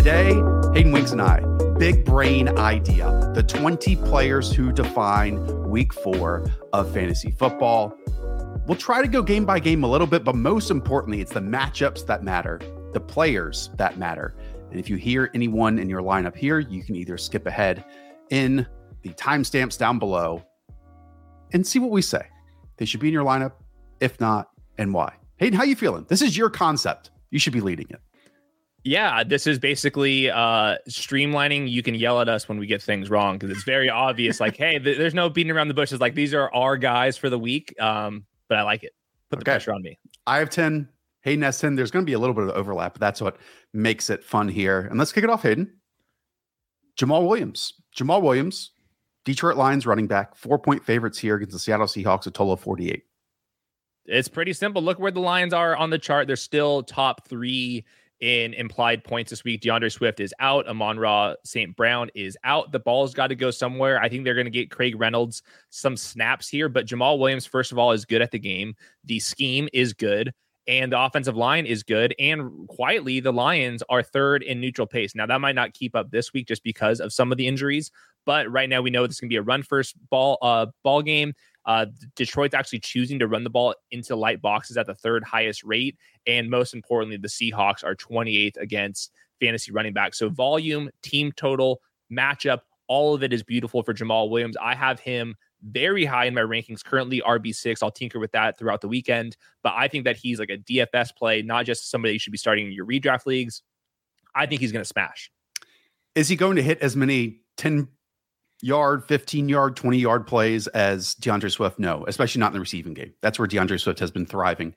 Today, Hayden Winks and I, big brain idea the 20 players who define week four of fantasy football. We'll try to go game by game a little bit, but most importantly, it's the matchups that matter, the players that matter. And if you hear anyone in your lineup here, you can either skip ahead in the timestamps down below and see what we say. They should be in your lineup. If not, and why? Hayden, how you feeling? This is your concept. You should be leading it. Yeah, this is basically uh, streamlining. You can yell at us when we get things wrong because it's very obvious. Like, hey, th- there's no beating around the bushes. Like, these are our guys for the week. Um, but I like it. Put the okay. pressure on me. I have 10. Hayden has 10. There's going to be a little bit of overlap, but that's what makes it fun here. And let's kick it off, Hayden. Jamaal Williams. Jamaal Williams, Detroit Lions running back, four point favorites here against the Seattle Seahawks, a total of 48. It's pretty simple. Look where the Lions are on the chart. They're still top three in implied points this week. DeAndre Swift is out. Amon-Ra St. Brown is out. The ball's got to go somewhere. I think they're going to get Craig Reynolds some snaps here, but Jamaal Williams, first of all, is good at the game. The scheme is good, and the offensive line is good. And quietly, the Lions are third in neutral pace. Now, that might not keep up this week just because of some of the injuries, but right now we know this is going to be a run first ball uh, ball game. Uh, Detroit's actually choosing to run the ball into light boxes at the third highest rate. And most importantly, the Seahawks are 28th against fantasy running back. So volume, team total, matchup, all of it is beautiful for Jamaal Williams. I have him very high in my rankings, currently RB6. I'll tinker with that throughout the weekend. But I think that he's like a DFS play, not just somebody you should be starting in your redraft leagues. I think he's going to smash. Is he going to hit as many 10 yard, 15 yard, 20 yard plays as DeAndre Swift? No, especially not in the receiving game. That's where DeAndre Swift has been thriving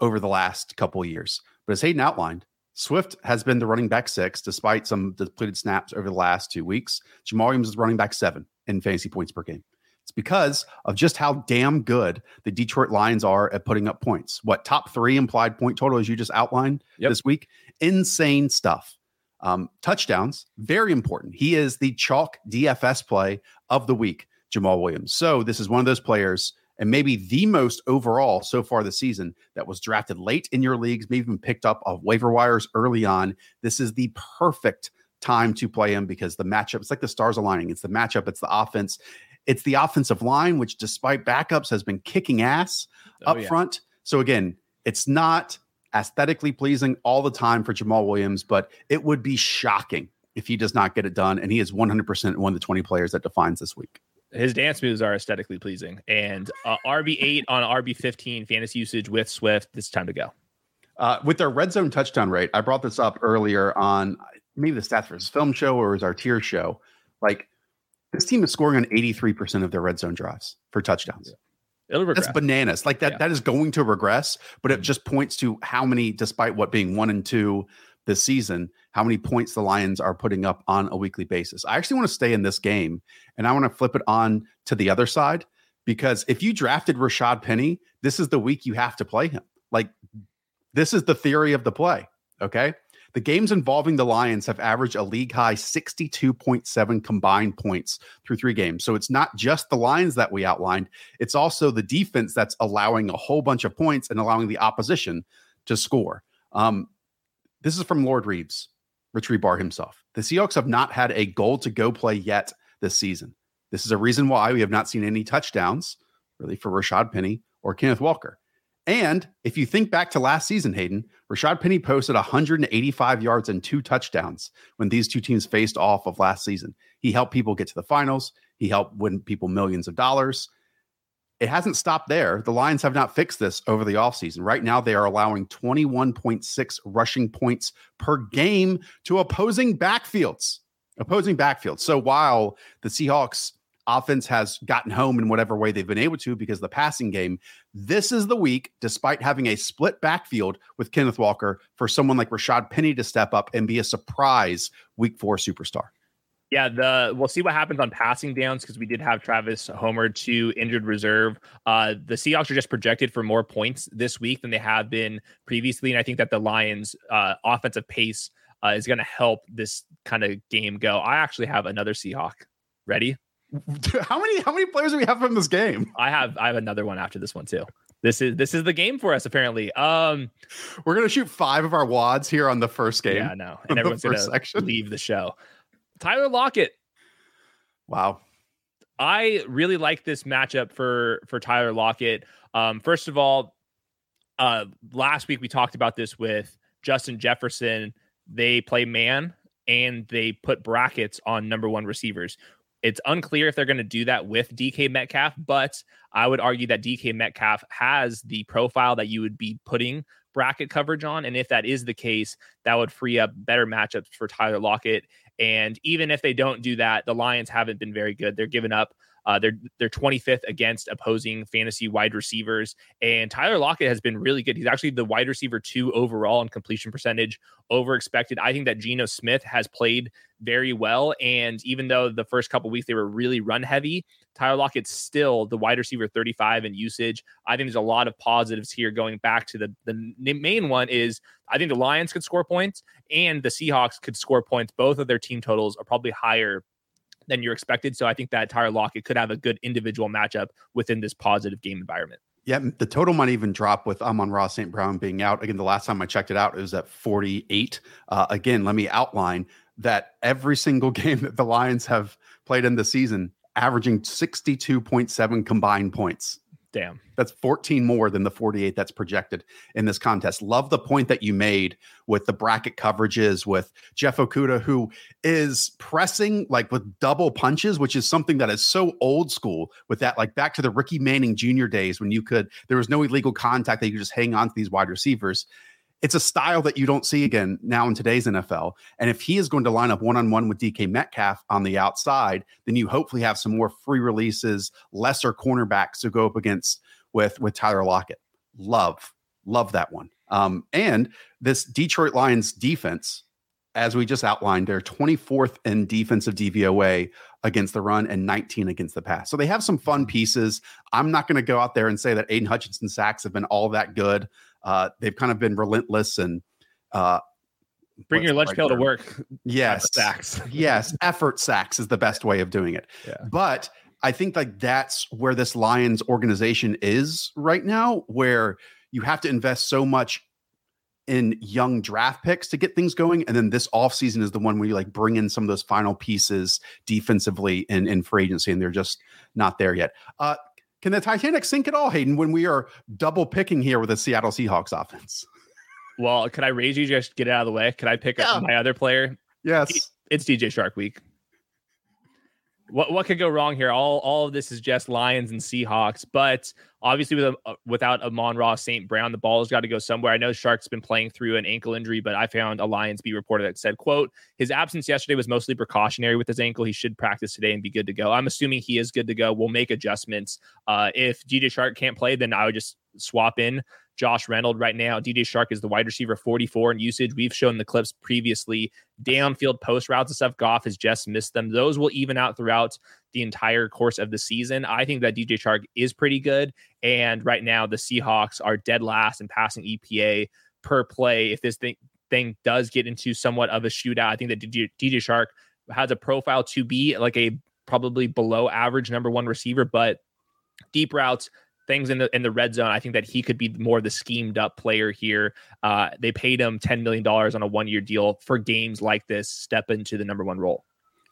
over the last couple of years. But as Hayden outlined, Swift has been the running back six despite some depleted snaps over the last two weeks. Jamaal Williams is running back seven in fantasy points per game. It's because of just how damn good the Detroit Lions are at putting up points. What top three implied point total, as you just outlined yep. this week? Insane stuff. Um, touchdowns, very important. He is the chalk DFS play of the week, Jamaal Williams. So this is one of those players, and maybe the most overall so far this season that was drafted late in your leagues, maybe even picked up off waiver wires early on. This is the perfect time to play him because the matchup, it's like the stars aligning. It's the matchup, it's the offense, it's the offensive line, which despite backups has been kicking ass oh, up yeah. front. So again, it's not aesthetically pleasing all the time for Jamaal Williams, but it would be shocking if he does not get it done. And he is 100% one of the 20 players that defines this week. His dance moves are aesthetically pleasing. And uh, RB8 on RB15 fantasy usage with Swift. It's time to go. Uh, with their red zone touchdown rate, I brought this up earlier on maybe the stats for his film show or his our tier show. Like this team is scoring on 83% of their red zone drives for touchdowns. Yeah. It'll regress. That's bananas. Like that, yeah. that is going to regress, but it mm-hmm. just points to how many, despite what being one and two this season, how many points the Lions are putting up on a weekly basis. I actually want to stay in this game and I want to flip it on to the other side because if you drafted Rashaad Penny, this is the week you have to play him. Like this is the theory of the play. Okay. The games involving the Lions have averaged a league high 62.7 combined points through three games. So it's not just the Lions that we outlined, it's also the defense that's allowing a whole bunch of points and allowing the opposition to score. Um, this is from Lord Reebs, Rich Hribar himself. The Seahawks have not had a goal to go play yet this season. This is a reason why we have not seen any touchdowns, really, for Rashaad Penny or Kenneth Walker. And if you think back to last season, Hayden, Rashaad Penny posted 185 yards and two touchdowns when these two teams faced off of last season. He helped people get to the finals. He helped win people millions of dollars. It hasn't stopped there. The Lions have not fixed this over the offseason. Right now, they are allowing 21.6 rushing points per game to opposing backfields. Opposing backfields. So while the Seahawks offense has gotten home in whatever way they've been able to because the passing game. This is the week, despite having a split backfield with Kenneth Walker, for someone like Rashaad Penny to step up and be a surprise week four superstar. Yeah, the we'll see what happens on passing downs because we did have Travis Homer to injured reserve. Uh, the Seahawks are just projected for more points this week than they have been previously, and I think that the Lions' uh, offensive pace uh, is going to help this kind of game go. I actually have another Seahawk. Ready? How many how many players do we have from this game? I have I have another one after this one too. this is this is the game for us apparently. Um we're gonna shoot five of our wads here on the first game. Yeah, no. And everyone's gonna section. leave the show. Tyler Lockett. Wow. I really like this matchup for for Tyler Lockett. Um, first of all, uh, last week we talked about this with Justin Jefferson. They play man and they put brackets on number one receivers. It's unclear if they're going to do that with DK Metcalf, but I would argue that DK Metcalf has the profile that you would be putting bracket coverage on. And if that is the case, that would free up better matchups for Tyler Lockett. And even if they don't do that, the Lions haven't been very good. They're giving up uh, they're they're 25th against opposing fantasy wide receivers, and Tyler Lockett has been really good. He's actually the wide receiver two overall in completion percentage, over expected. I think that Geno Smith has played very well, and even though the first couple weeks they were really run heavy, Tyler Lockett's still the wide receiver 35 in usage. I think there's a lot of positives here. Going back to the the main one is I think the Lions could score points and the Seahawks could score points. Both of their team totals are probably higher than you're expected. So I think that Tyler Lockett could have a good individual matchup within this positive game environment. Yeah, the total might even drop with Amon-Ra St. Brown being out. Again, the last time I checked it out, it was at 48. Uh, again, let me outline that every single game that the Lions have played in the season, averaging 62.7 combined points. Damn. That's 14 more than the 48 that's projected in this contest. Love the point that you made with the bracket coverages with Jeff Okudah, who is pressing like with double punches, which is something that is so old school with that, like back to the Ricky Manning Jr. days when you could, there was no illegal contact that you could just hang on to these wide receivers it's a style that you don't see again now in today's NFL. And if he is going to line up one on one with DK Metcalf on the outside, then you hopefully have some more free releases, lesser cornerbacks to go up against with with Tyler Lockett. Love, love that one. Um, and this Detroit Lions defense, as we just outlined, they're 24th in defensive DVOA against the run and 19 against the pass. So they have some fun pieces. I'm not going to go out there and say that Aidan Hutchinson sacks have been all that good. Uh, they've kind of been relentless and uh, bring your lunch pail to work. Yes, sacks. yes, effort sacks is the best way of doing it. Yeah. But I think like that's where this Lions organization is right now, where you have to invest so much in young draft picks to get things going. And then this offseason is the one where you like bring in some of those final pieces defensively in, in free agency, and they're just not there yet. Uh, can the Titanic sink at all, Hayden, when we are double picking here with the Seattle Seahawks offense? Well, could I raise you just get it out of the way? Could I pick yeah. up my other player? Yes. It's DJ Chark week what what could go wrong here? All all of this is just Lions and Seahawks, but obviously with a, without Amon-Ra St. Brown, the ball has got to go somewhere. I know Chark's been playing through an ankle injury, but I found a Lions B reporter that said, "quote His absence yesterday was mostly precautionary with his ankle. He should practice today and be good to go." I'm assuming he is good to go. We'll make adjustments. Uh, if DJ Chark can't play, then I would just swap in Josh Reynolds right now. DJ Chark is the wide receiver 44 in usage. We've shown the clips previously. Downfield post routes and stuff. Goff has just missed them. Those will even out throughout the entire course of the season. I think that DJ Chark is pretty good. And right now, the Seahawks are dead last in passing EPA per play. If this thing, thing does get into somewhat of a shootout, I think that DJ, DJ Chark has a profile to be like a probably below average number one receiver, but deep routes, things in the in the red zone. I think that he could be more of the schemed up player here. Uh, they paid him ten million dollars on a one year deal for games like this. Step into the number one role.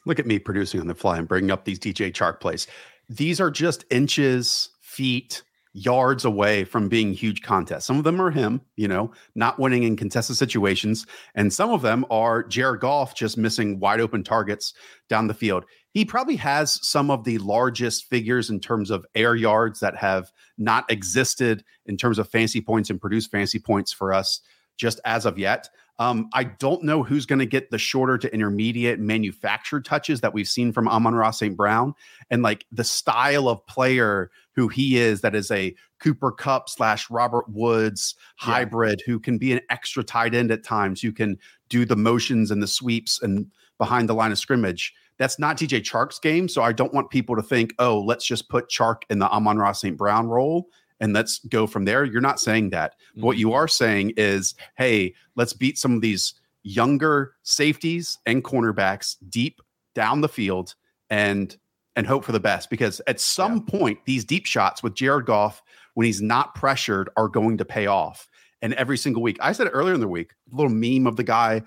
Look at me producing on the fly and bringing up these DJ Chark plays. These are just inches, feet, yards away from being huge contests. Some of them are him, you know, not winning in contested situations, and some of them are Jared Goff just missing wide open targets down the field he probably has some of the largest figures in terms of air yards that have not existed in terms of fancy points and produced fancy points for us just as of yet. Um, I don't know who's going to get the shorter to intermediate manufactured touches that we've seen from Amon-Ra St. Brown and like the style of player who he is that is a Cooper Kupp slash Robert Woods hybrid yeah. who can be an extra tight end at times, who can do the motions and the sweeps and behind the line of scrimmage. That's not DJ Chark's game. So I don't want people to think, oh, let's just put Chark in the Amon-Ra St. Brown role and let's go from there. You're not saying that. Mm-hmm. What you are saying is, hey, let's beat some of these younger safeties and cornerbacks deep down the field and and hope for the best because at some yeah. point, these deep shots with Jared Goff, when he's not pressured, are going to pay off. And every single week, I said it earlier in the week, a little meme of the guy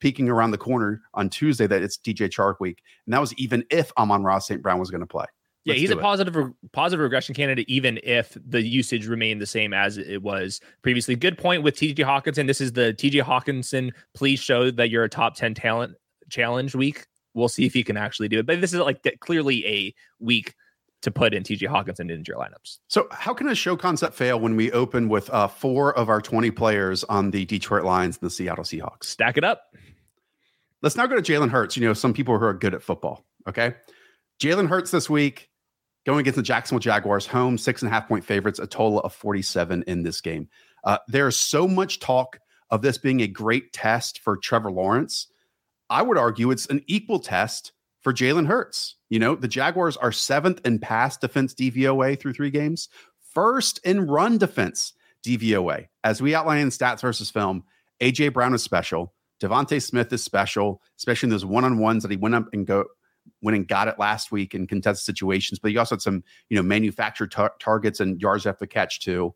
peeking around the corner on Tuesday that it's DJ Chark week. And that was even if Amon-Ra St. Brown was going to play. Yeah, Let's he's a positive re- positive regression candidate, even if the usage remained the same as it was previously. Good point with TJ Hockenson. This is the TJ Hockenson. Please show that you're a top ten talent challenge week. We'll see if he can actually do it. But this is like clearly a week to put in TJ Hockenson into your lineups. So, how can a show concept fail when we open with uh, four of our 20 players on the Detroit Lions and the Seattle Seahawks? Stack it up. Let's now go to Jalen Hurts. You know, some people who are good at football. Okay. Jalen Hurts this week going against the Jacksonville Jaguars, home six and a half point favorites, a total of 47 in this game. Uh, there's so much talk of this being a great test for Trevor Lawrence. I would argue it's an equal test for Jalen Hurts. You know, the Jaguars are seventh in pass defense DVOA through three games, first in run defense DVOA. As we outline in stats versus film, AJ Brown is special. DeVonta Smith is special, especially in those one on ones that he went up and go went and got it last week in contested situations. But he also had some, you know, manufactured tar- targets and yards after catch too.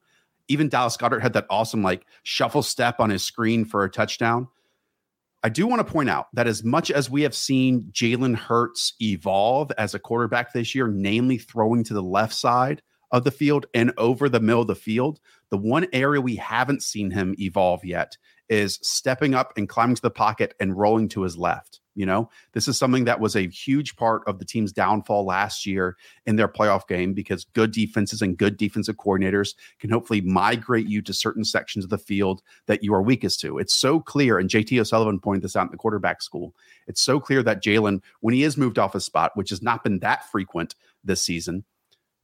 Even Dallas Goedert had that awesome like shuffle step on his screen for a touchdown. I do want to point out that as much as we have seen Jalen Hurts evolve as a quarterback this year, namely throwing to the left side of the field and over the middle of the field, the one area we haven't seen him evolve yet is stepping up and climbing to the pocket and rolling to his left. You know, this is something that was a huge part of the team's downfall last year in their playoff game because good defenses and good defensive coordinators can hopefully migrate you to certain sections of the field that you are weakest to. It's so clear, and JT O'Sullivan pointed this out in the quarterback school. It's so clear that Jalen, when he is moved off his spot, which has not been that frequent this season,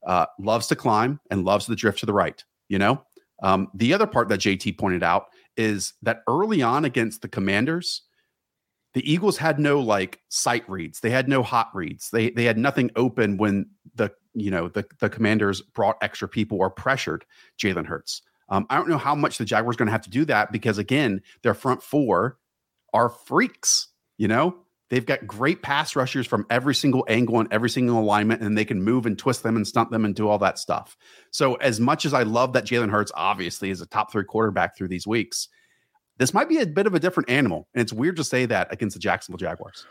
uh, loves to climb and loves the drift to the right. You know, um, the other part that JT pointed out is that early on against the Commanders, the Eagles had no like sight reads. They had no hot reads. They they had nothing open when the you know the the Commanders brought extra people or pressured Jalen Hurts. Um, I don't know how much the Jaguars going to have to do that because again, their front four are freaks. You know, they've got great pass rushers from every single angle and every single alignment, and they can move and twist them and stunt them and do all that stuff. So, as much as I love that Jalen Hurts obviously is a top three quarterback through these weeks, this might be a bit of a different animal. And it's weird to say that against the Jacksonville Jaguars.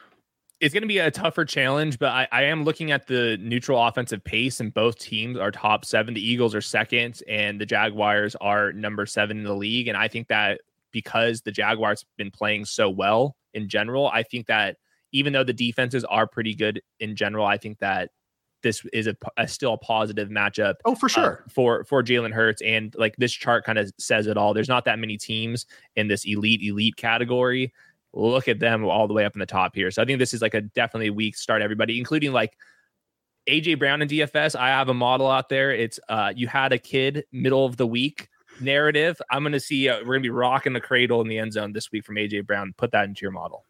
It's going to be a tougher challenge, but I, I, am looking at the neutral offensive pace, and both teams are top seven. The Eagles are second, and the Jaguars are number seven in the league. And I think that because the Jaguars have been playing so well in general, I think that even though the defenses are pretty good in general, I think that this is a, a, still a positive matchup. Oh, for uh, sure. Uh, for for Jalen Hurts, and like this chart kind of says it all. There's not that many teams in this elite elite category. Look at them all the way up in the top here. So I think this is like a definitely weak start. Everybody, including like AJ Brown and DFS. I have a model out there. It's uh you had a kid middle of the week narrative. I'm going to see uh, we're going to be rocking the cradle in the end zone this week from AJ Brown. Put that into your model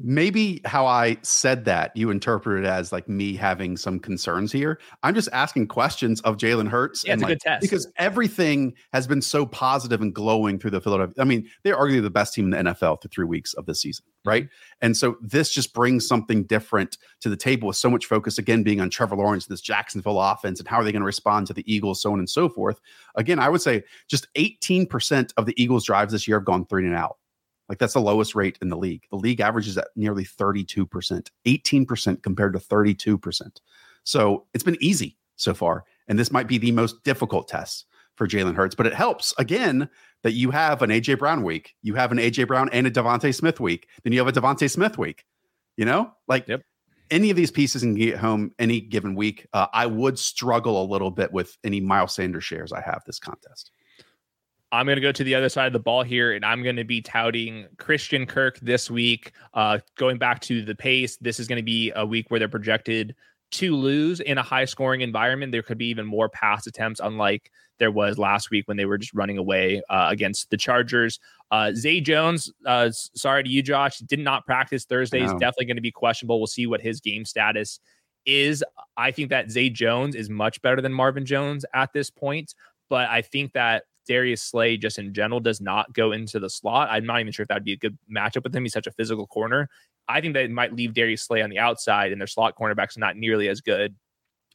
maybe how I said that you interpret it as like me having some concerns here. I'm just asking questions of Jalen Hurts. Yeah, it's like, a good test because everything has been so positive and glowing through the Philadelphia. I mean, they're arguably the best team in the NFL through three weeks of the season, mm-hmm. right? And so this just brings something different to the table with so much focus again being on Trevor Lawrence, this Jacksonville offense, and how are they going to respond to the Eagles, so on and so forth. Again, I would say just 18% of the Eagles' drives this year have gone three and out. Like that's the lowest rate in the league. The league averages at nearly 32%, 18% compared to 32%. So it's been easy so far. And this might be the most difficult test for Jalen Hurts, but it helps again that you have an AJ Brown week, you have an AJ Brown and a DeVonta Smith week, then you have a DeVonta Smith week. You know, like yep. any of these pieces can get home any given week. Uh, I would struggle a little bit with any Miles Sanders shares I have this contest. I'm going to go to the other side of the ball here, and I'm going to be touting Christian Kirk this week. Uh, going back to the pace, this is going to be a week where they're projected to lose in a high scoring environment. There could be even more pass attempts, unlike there was last week when they were just running away uh, against the Chargers. Uh, Zay Jones, uh, sorry to you, Josh, did not practice Thursday. He's definitely going to be questionable. We'll see what his game status is. I think that Zay Jones is much better than Marvin Jones at this point, but I think that Darius Slay just in general does not go into the slot. I'm not even sure if that'd be a good matchup with him. He's such a physical corner. I think that might leave Darius Slay on the outside, and their slot cornerbacks not nearly as good.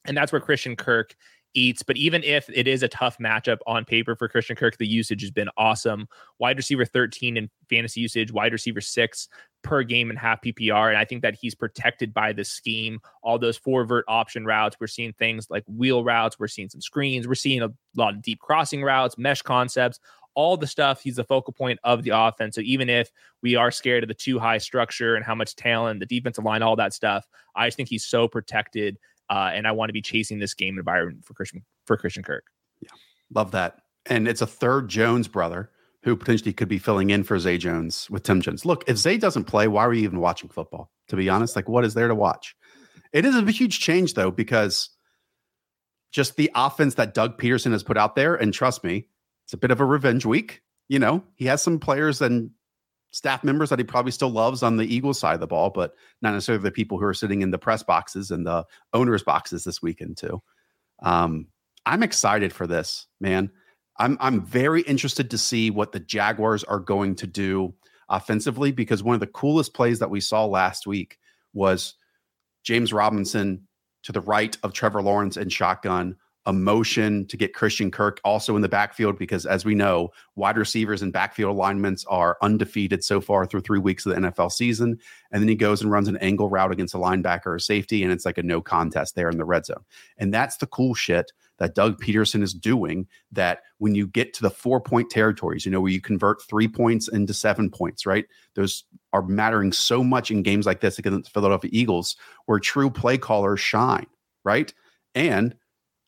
And that's where Christian Kirk eats. But even if it is a tough matchup on paper for Christian Kirk, the usage has been awesome. Wide receiver 13 in fantasy usage, wide receiver six per game and half PPR. And I think that he's protected by the scheme, all those four vert option routes. We're seeing things like wheel routes. We're seeing some screens. We're seeing a lot of deep crossing routes, mesh concepts, all the stuff. He's the focal point of the offense. So even if we are scared of the two high structure and how much talent, the defensive line, all that stuff, I just think he's so protected uh, and I want to be chasing this game environment for Christian for Christian Kirk. Yeah, love that. And it's a third Jones brother who potentially could be filling in for Zay Jones with Tim Jones. Look, if Zay doesn't play, why are you even watching football? To be honest, like what is there to watch? It is a huge change though because just the offense that Doug Pederson has put out there, and trust me, it's a bit of a revenge week. You know, he has some players and staff members that he probably still loves on the Eagles side of the ball, but not necessarily the people who are sitting in the press boxes and the owners boxes this weekend too. Um, I'm excited for this, man. I'm I'm very interested to see what the Jaguars are going to do offensively because one of the coolest plays that we saw last week was James Robinson to the right of Trevor Lawrence and shotgun a motion to get Christian Kirk also in the backfield because, as we know, wide receivers and backfield alignments are undefeated so far through three weeks of the NFL season. And then he goes and runs an angle route against a linebacker or safety, and it's like a no contest there in the red zone. And that's the cool shit that Doug Pederson is doing. That when you get to the four point territories, you know, where you convert three points into seven points, right? Those are mattering so much in games like this against the Philadelphia Eagles, where true play callers shine, right? And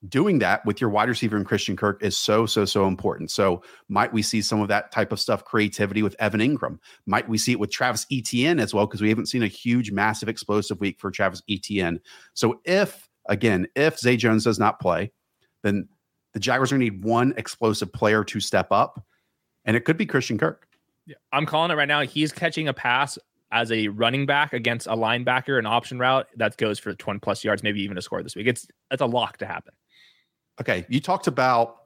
doing that with your wide receiver and Christian Kirk is so, so, so important. So, might we see some of that type of stuff, creativity with Evan Engram? Might we see it with Travis Etienne as well? Because we haven't seen a huge, massive, explosive week for Travis Etienne. So, if again, if Zay Jones does not play, then the Jaguars are going to need one explosive player to step up, and it could be Christian Kirk. Yeah, I'm calling it right now. He's catching a pass as a running back against a linebacker, an option route that goes for 20 plus yards, maybe even a score this week. It's it's a lock to happen. Okay, you talked about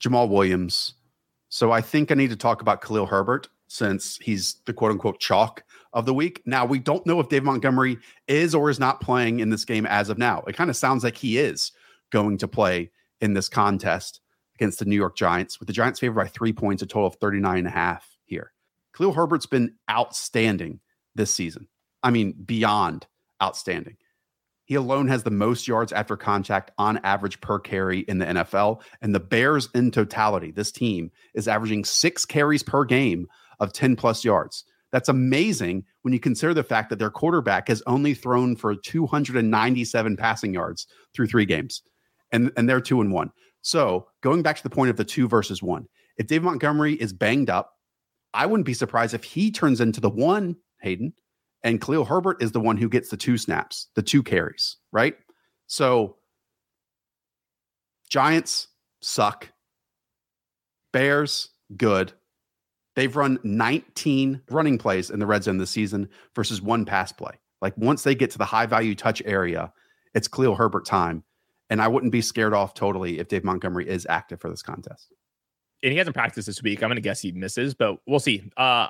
Jamaal Williams. So I think I need to talk about Khalil Herbert since he's the quote unquote chalk of the week. Now, we don't know if Dave Montgomery is or is not playing in this game as of now. It kind of sounds like he is going to play in this contest against the New York Giants, with the Giants favored by three points, a total of 39 and a half here. Khalil Herbert's been outstanding this season. I mean, beyond outstanding. He alone has the most yards after contact on average per carry in the NFL. And the Bears, in totality, this team is averaging six carries per game of 10 plus yards. That's amazing when you consider the fact that their quarterback has only thrown for 297 passing yards through three games, and, and they're two and one. So, going back to the point of the two versus one, if Dave Montgomery is banged up, I wouldn't be surprised if he turns into the one, Hayden, and Khalil Herbert is the one who gets the two snaps, the two carries, right? So Giants suck. Bears good. They've run 19 running plays in the red zone this season versus one pass play. Like once they get to the high value touch area, it's Khalil Herbert time. And I wouldn't be scared off totally if Dave Montgomery is active for this contest. And he hasn't practiced this week. I'm going to guess he misses, but we'll see. Uh,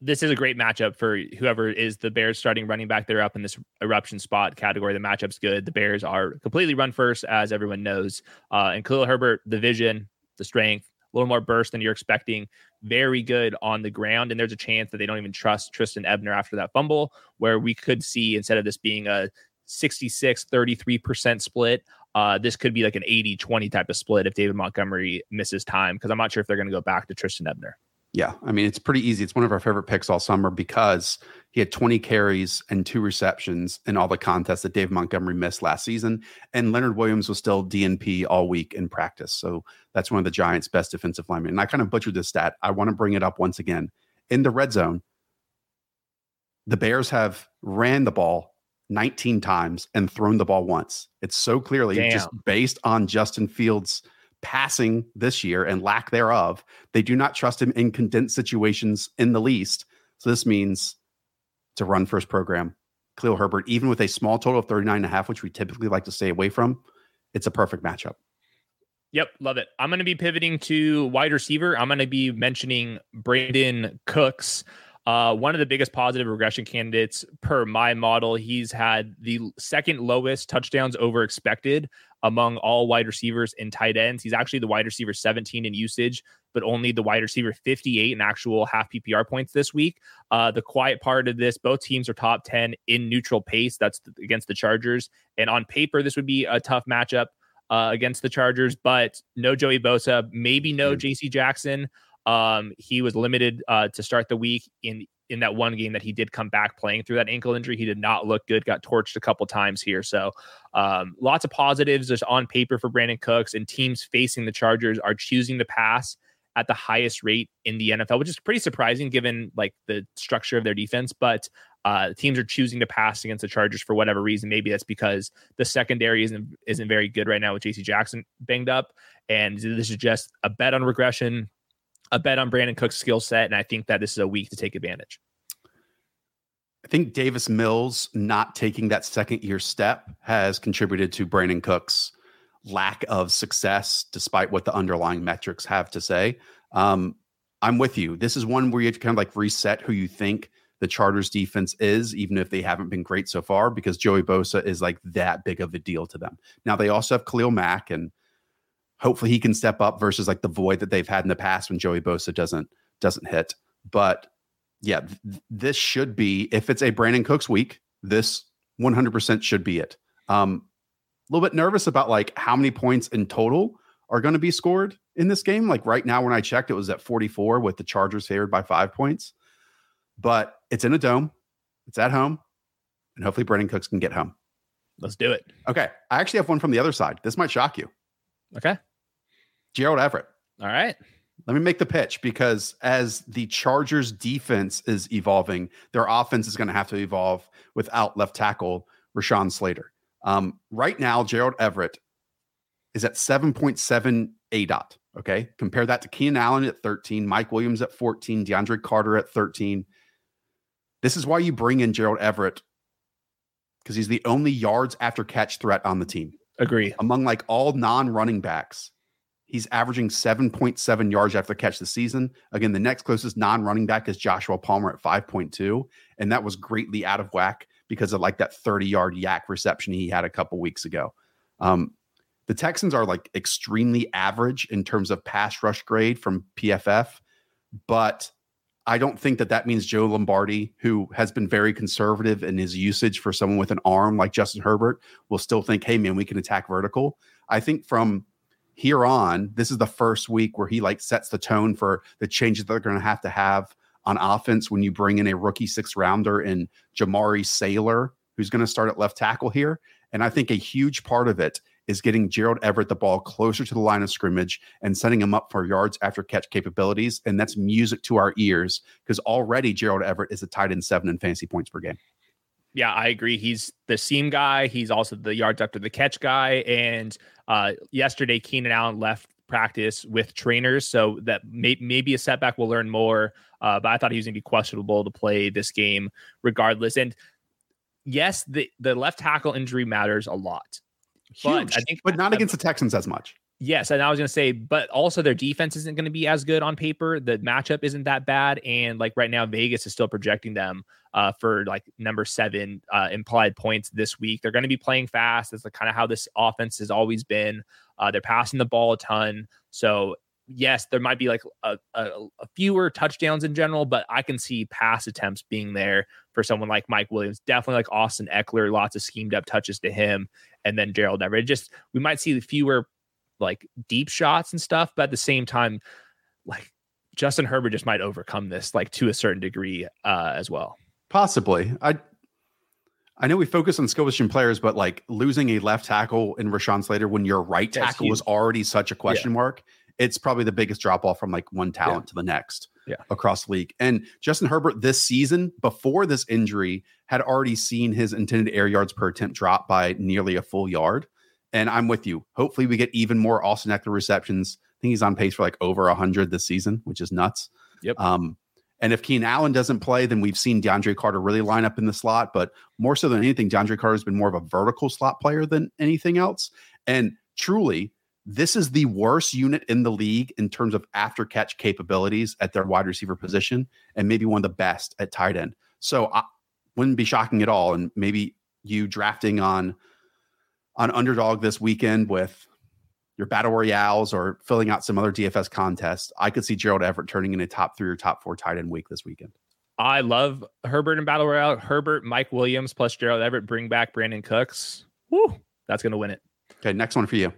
this is a great matchup for whoever is the Bears starting running back. They're up in this eruption spot category. The matchup's good. The Bears are completely run first, as everyone knows. Uh, and Khalil Herbert, the vision, the strength, a little more burst than you're expecting. Very good on the ground. And there's a chance that they don't even trust Trestan Ebner after that fumble, where we could see instead of this being a 66 33% split, uh, this could be like an 80 20 type of split if David Montgomery misses time, because I'm not sure if they're going to go back to Trestan Ebner. Yeah, I mean it's pretty easy. It's one of our favorite picks all summer because he had 20 carries and two receptions in all the contests that Dave Montgomery missed last season, and Leonard Williams was still DNP all week in practice. So that's one of the Giants' best defensive linemen. And I kind of butchered this stat. I want to bring it up once again. In the red zone, the Bears have ran the ball 19 times and thrown the ball once. It's so clearly Damn. just based on Justin Fields' passing this year and lack thereof. They do not trust him in condensed situations in the least. So this means to run first program. Khalil Herbert, even with a small total of 39 and a half, which we typically like to stay away from, it's a perfect matchup. Yep, love it. I'm going to be pivoting to wide receiver. I'm going to be mentioning Brandin Cooks. Uh, one of the biggest positive regression candidates per my model. He's had the second lowest touchdowns over expected among all wide receivers and tight ends. He's actually the wide receiver 17 in usage, but only the wide receiver 58 in actual half PPR points this week. Uh, the quiet part of this, both teams are top 10 in neutral pace. That's against the Chargers. And on paper, this would be a tough matchup uh, against the Chargers, but no Joey Bosa, maybe no mm-hmm. JC Jackson. Um, he was limited uh, to start the week in in that one game that he did come back playing through that ankle injury. He did not look good, got torched a couple times here. So, um, lots of positives just on paper for Brandin Cooks, and teams facing the Chargers are choosing to pass at the highest rate in the NFL, which is pretty surprising given like the structure of their defense. But uh, teams are choosing to pass against the Chargers for whatever reason. Maybe that's because the secondary isn't isn't very good right now with J.C. Jackson banged up, and this is just a bet on regression, a bet on Brandin Cook's skill set, and I think that this is a week to take advantage. I think Davis Mills not taking that second year step has contributed to Brandin Cook's lack of success, despite what the underlying metrics have to say. Um, I'm with you. This is one where you have to kind of like reset who you think the Chargers defense is, even if they haven't been great so far, because Joey Bosa is like that big of a deal to them. Now they also have Khalil Mack, and hopefully he can step up versus like the void that they've had in the past when Joey Bosa doesn't doesn't hit. But yeah, th- this should be if it's a Brandin Cooks week, this 100% should be it. Um, a little bit nervous about like how many points in total are going to be scored in this game. Like right now, when I checked, it was at 44 with the Chargers favored by five points. But it's in a dome, it's at home, and hopefully Brandin Cooks can get home. Let's do it. Okay. I actually have one from the other side. This might shock you. Okay. Gerald Everett. All right. Let me make the pitch because as the Chargers defense is evolving, their offense is going to have to evolve without left tackle Rashawn Slater. Um, right now, Gerald Everett is at 7.7 aDOT. Okay. Compare that to Keenan Allen at 13, Mike Williams at 14, DeAndre Carter at 13. This is why you bring in Gerald Everett because he's the only yards after catch threat on the team. Agree. Among like all non running backs, he's averaging 7.7 yards after catch this season. Again, the next closest non running back is Joshua Palmer at 5.2. And that was greatly out of whack because of like that 30 yard YAC reception he had a couple weeks ago. Um, the Texans are like extremely average in terms of pass rush grade from PFF, but I don't think that that means Joe Lombardi, who has been very conservative in his usage for someone with an arm like Justin Herbert, will still think, hey, man, we can attack vertical. I think from here on, this is the first week where he like sets the tone for the changes that they're going to have to have on offense when you bring in a rookie six rounder in Jamaree Salyer, who's going to start at left tackle here. And I think a huge part of it is getting Gerald Everett the ball closer to the line of scrimmage and setting him up for yards after catch capabilities. And that's music to our ears because already Gerald Everett is a tight end seven in fantasy points per game. Yeah, I agree. He's the seam guy. He's also the yards after the catch guy. And uh, yesterday, Keenan Allen left practice with trainers, so that may, may be a setback. We'll learn more. Uh, but I thought he was going to be questionable to play this game regardless. And yes, the the left tackle injury matters a lot. Huge, but I think, but not against the Texans as much. Yes, and I was going to say, but also their defense isn't going to be as good on paper. The matchup isn't that bad, and like right now, Vegas is still projecting them uh, for like number seven uh, implied points this week. They're going to be playing fast. That's kind of how this offense has always been. Uh, they're passing the ball a ton, so yes, there might be like a, a, a, fewer touchdowns in general, but I can see pass attempts being there for someone like Mike Williams. Definitely like Austin Ekeler, lots of schemed up touches to him, and then Gerald Everett. Just we might see fewer like deep shots and stuff, but at the same time, like Justin Herbert just might overcome this like to a certain degree uh, as well. Possibly. I I know we focus on skill position players, but like losing a left tackle in Rashawn Slater when your right tackle was already such a question yeah. mark it's probably the biggest drop off from like one talent yeah. to the next yeah. across the league. And Justin Herbert this season, before this injury, had already seen his intended air yards per attempt drop by nearly a full yard. And I'm with you. Hopefully, we get even more Austin Ekeler receptions. I think he's on pace for like over 100 this season, which is nuts. Yep. Um, and if Keenan Allen doesn't play, then we've seen DeAndre Carter really line up in the slot. But more so than anything, DeAndre Carter has been more of a vertical slot player than anything else. And truly, this is the worst unit in the league in terms of after catch capabilities at their wide receiver position, and maybe one of the best at tight end. So I wouldn't be shocking at all. And maybe you drafting on on underdog this weekend with your battle royales or filling out some other DFS contests, I could see Gerald Everett turning in a top three or top four tight end week this weekend. I love Herbert and Battle Royale. Herbert, Mike Williams plus Gerald Everett. Bring back Brandin Cooks. Woo, that's going to win it. Okay, next one for you.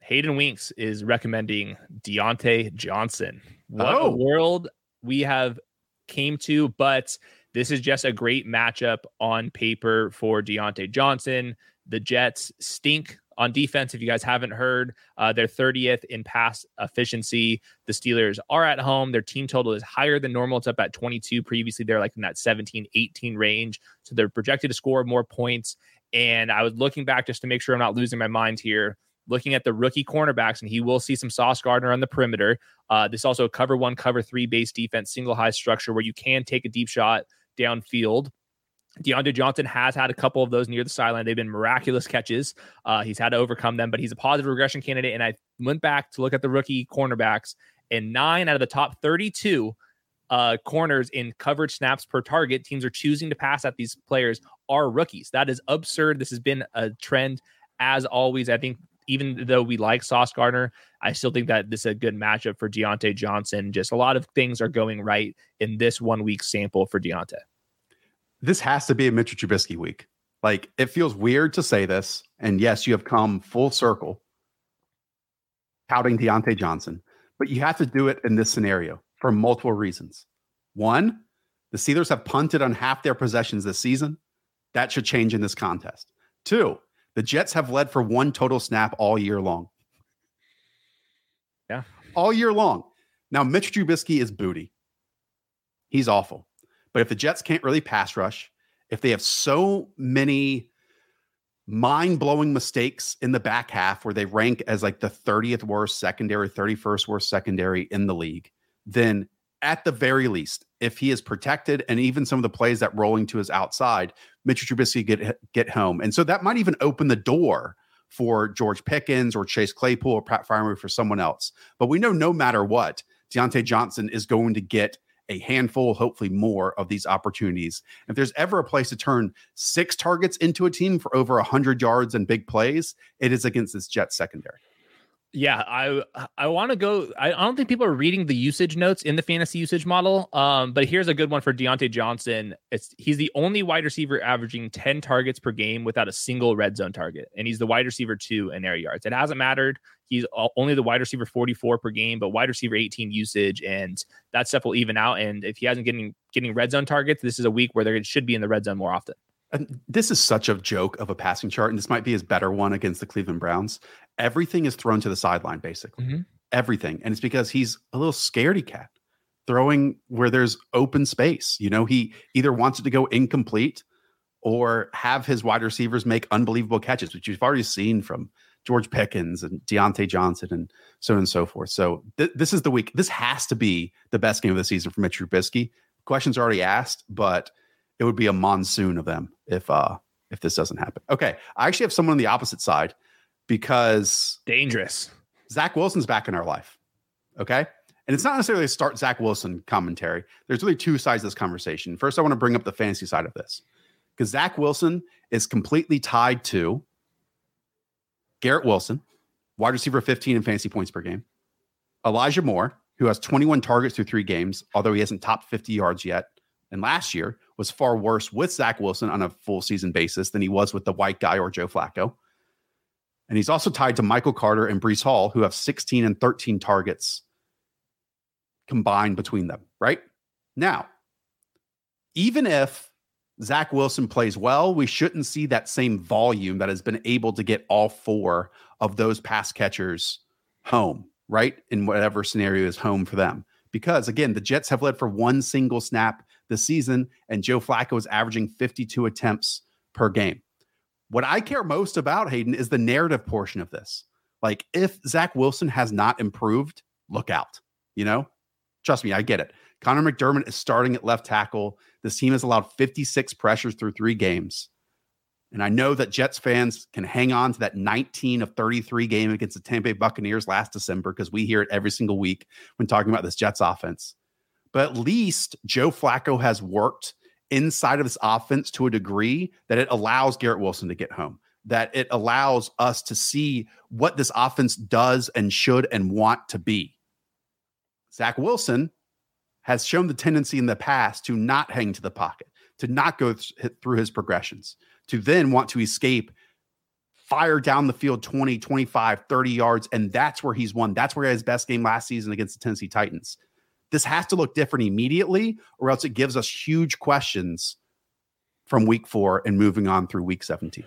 Hayden Winks is recommending Diontae Johnson. What Oh. a world we have came to, but this is just a great matchup on paper for Diontae Johnson. The Jets stink on defense. If you guys haven't heard, uh, they're 30th in pass efficiency. The Steelers are at home. Their team total is higher than normal. It's up at 22. Previously, they're like in that 17, 18 range. So they're projected to score more points. And I was looking back just to make sure I'm not losing my mind here looking at the rookie cornerbacks, and he will see some Sauce Gardner on the perimeter. Uh, this also a cover one, cover three base defense, single high structure where you can take a deep shot downfield. Diontae Johnson has had a couple of those near the sideline. They've been miraculous catches. Uh, he's had to overcome them, but he's a positive regression candidate. And I went back to look at the rookie cornerbacks, and nine out of the top 32 uh, corners in coverage snaps per target, teams are choosing to pass at these players are rookies. That is absurd. This has been a trend as always. I think even though we like Sauce Gardner, I still think that this is a good matchup for Diontae Johnson. Just a lot of things are going right in this one week sample for Diontae. This has to be a Mitchell Trubisky week. Like it feels weird to say this, and yes, you have come full circle, touting Diontae Johnson, but you have to do it in this scenario for multiple reasons. One, the Steelers have punted on half their possessions this season. That should change in this contest. Two, the Jets have led for one total snap all year long. Yeah. All year long. Now, Mitch Trubisky is booty. He's awful. But if the Jets can't really pass rush, if they have so many mind blowing mistakes in the back half where they rank as like the 30th worst secondary, 31st worst secondary in the league, then at the very least, if he is protected and even some of the plays that rolling to his outside, Mitchell Trubisky get get home. And so that might even open the door for George Pickens or Chase Claypool or Pat Freiermuth for someone else. But we know no matter what, Diontae Johnson is going to get a handful, hopefully more, of these opportunities. If there's ever a place to turn six targets into a team for over 100 yards and big plays, it is against this Jets secondary. Yeah, I I want to go. I, I don't think people are reading the usage notes in the fantasy usage model. Um, but here's a good one for Diontae Johnson. It's he's the only wide receiver averaging 10 targets per game without a single red zone target, and he's the wide receiver two in air yards. It hasn't mattered. He's only the wide receiver 44 per game, but wide receiver 18 usage, and that stuff will even out. And if he hasn't getting getting red zone targets, this is a week where they should be in the red zone more often. And this is such a joke of a passing chart, and this might be his better one against the Cleveland Browns. Everything is thrown to the sideline, basically. Mhm. Everything. And it's because he's a little scaredy cat throwing where there's open space. You know, he either wants it to go incomplete or have his wide receivers make unbelievable catches, which you've already seen from George Pickens and Diontae Johnson and so on and so forth. So th- this is the week. This has to be the best game of the season for Mitch Trubisky. Questions already asked, but it would be a monsoon of them if uh if this doesn't happen. Okay, I actually have someone on the opposite side because Dangerous. Zach Wilson's back in our life. Okay. And it's not necessarily a start Zach Wilson commentary. There's really two sides of this conversation. First, I want to bring up the fantasy side of this because Zach Wilson is completely tied to Garrett Wilson, wide receiver 15 in fantasy points per game, Elijah Moore, who has 21 targets through three games, although he hasn't topped 50 yards yet. And last year was far worse with Zach Wilson on a full season basis than he was with the white guy or Joe Flacco. And he's also tied to Michael Carter and Breece Hall, who have 16 and 13 targets combined between them, right? Now, even if Zach Wilson plays well, we shouldn't see that same volume that has been able to get all four of those pass catchers home, right? In whatever scenario is home for them. Because again, the Jets have led for one single snap this season, and Joe Flacco is averaging 52 attempts per game. What I care most about, Hayden, is the narrative portion of this. Like, if Zach Wilson has not improved, look out. You know, trust me, I get it. Conor McDermott is starting at left tackle. This team has allowed 56 pressures through three games. And I know that Jets fans can hang on to that 19 of 33 game against the Tampa Bay Buccaneers last December because we hear it every single week when talking about this Jets offense. But at least Joe Flacco has worked inside of this offense to a degree that it allows Garrett Wilson to get home, that it allows us to see what this offense does and should and want to be. Zach Wilson has shown the tendency in the past to not hang to the pocket, to not go th- through his progressions, to then want to escape, fire down the field 20, 25, 30 yards. And that's where he's won. That's where he had his best game last season against the Tennessee Titans. This has to look different immediately, or else it gives us huge questions from week four and moving on through week 17.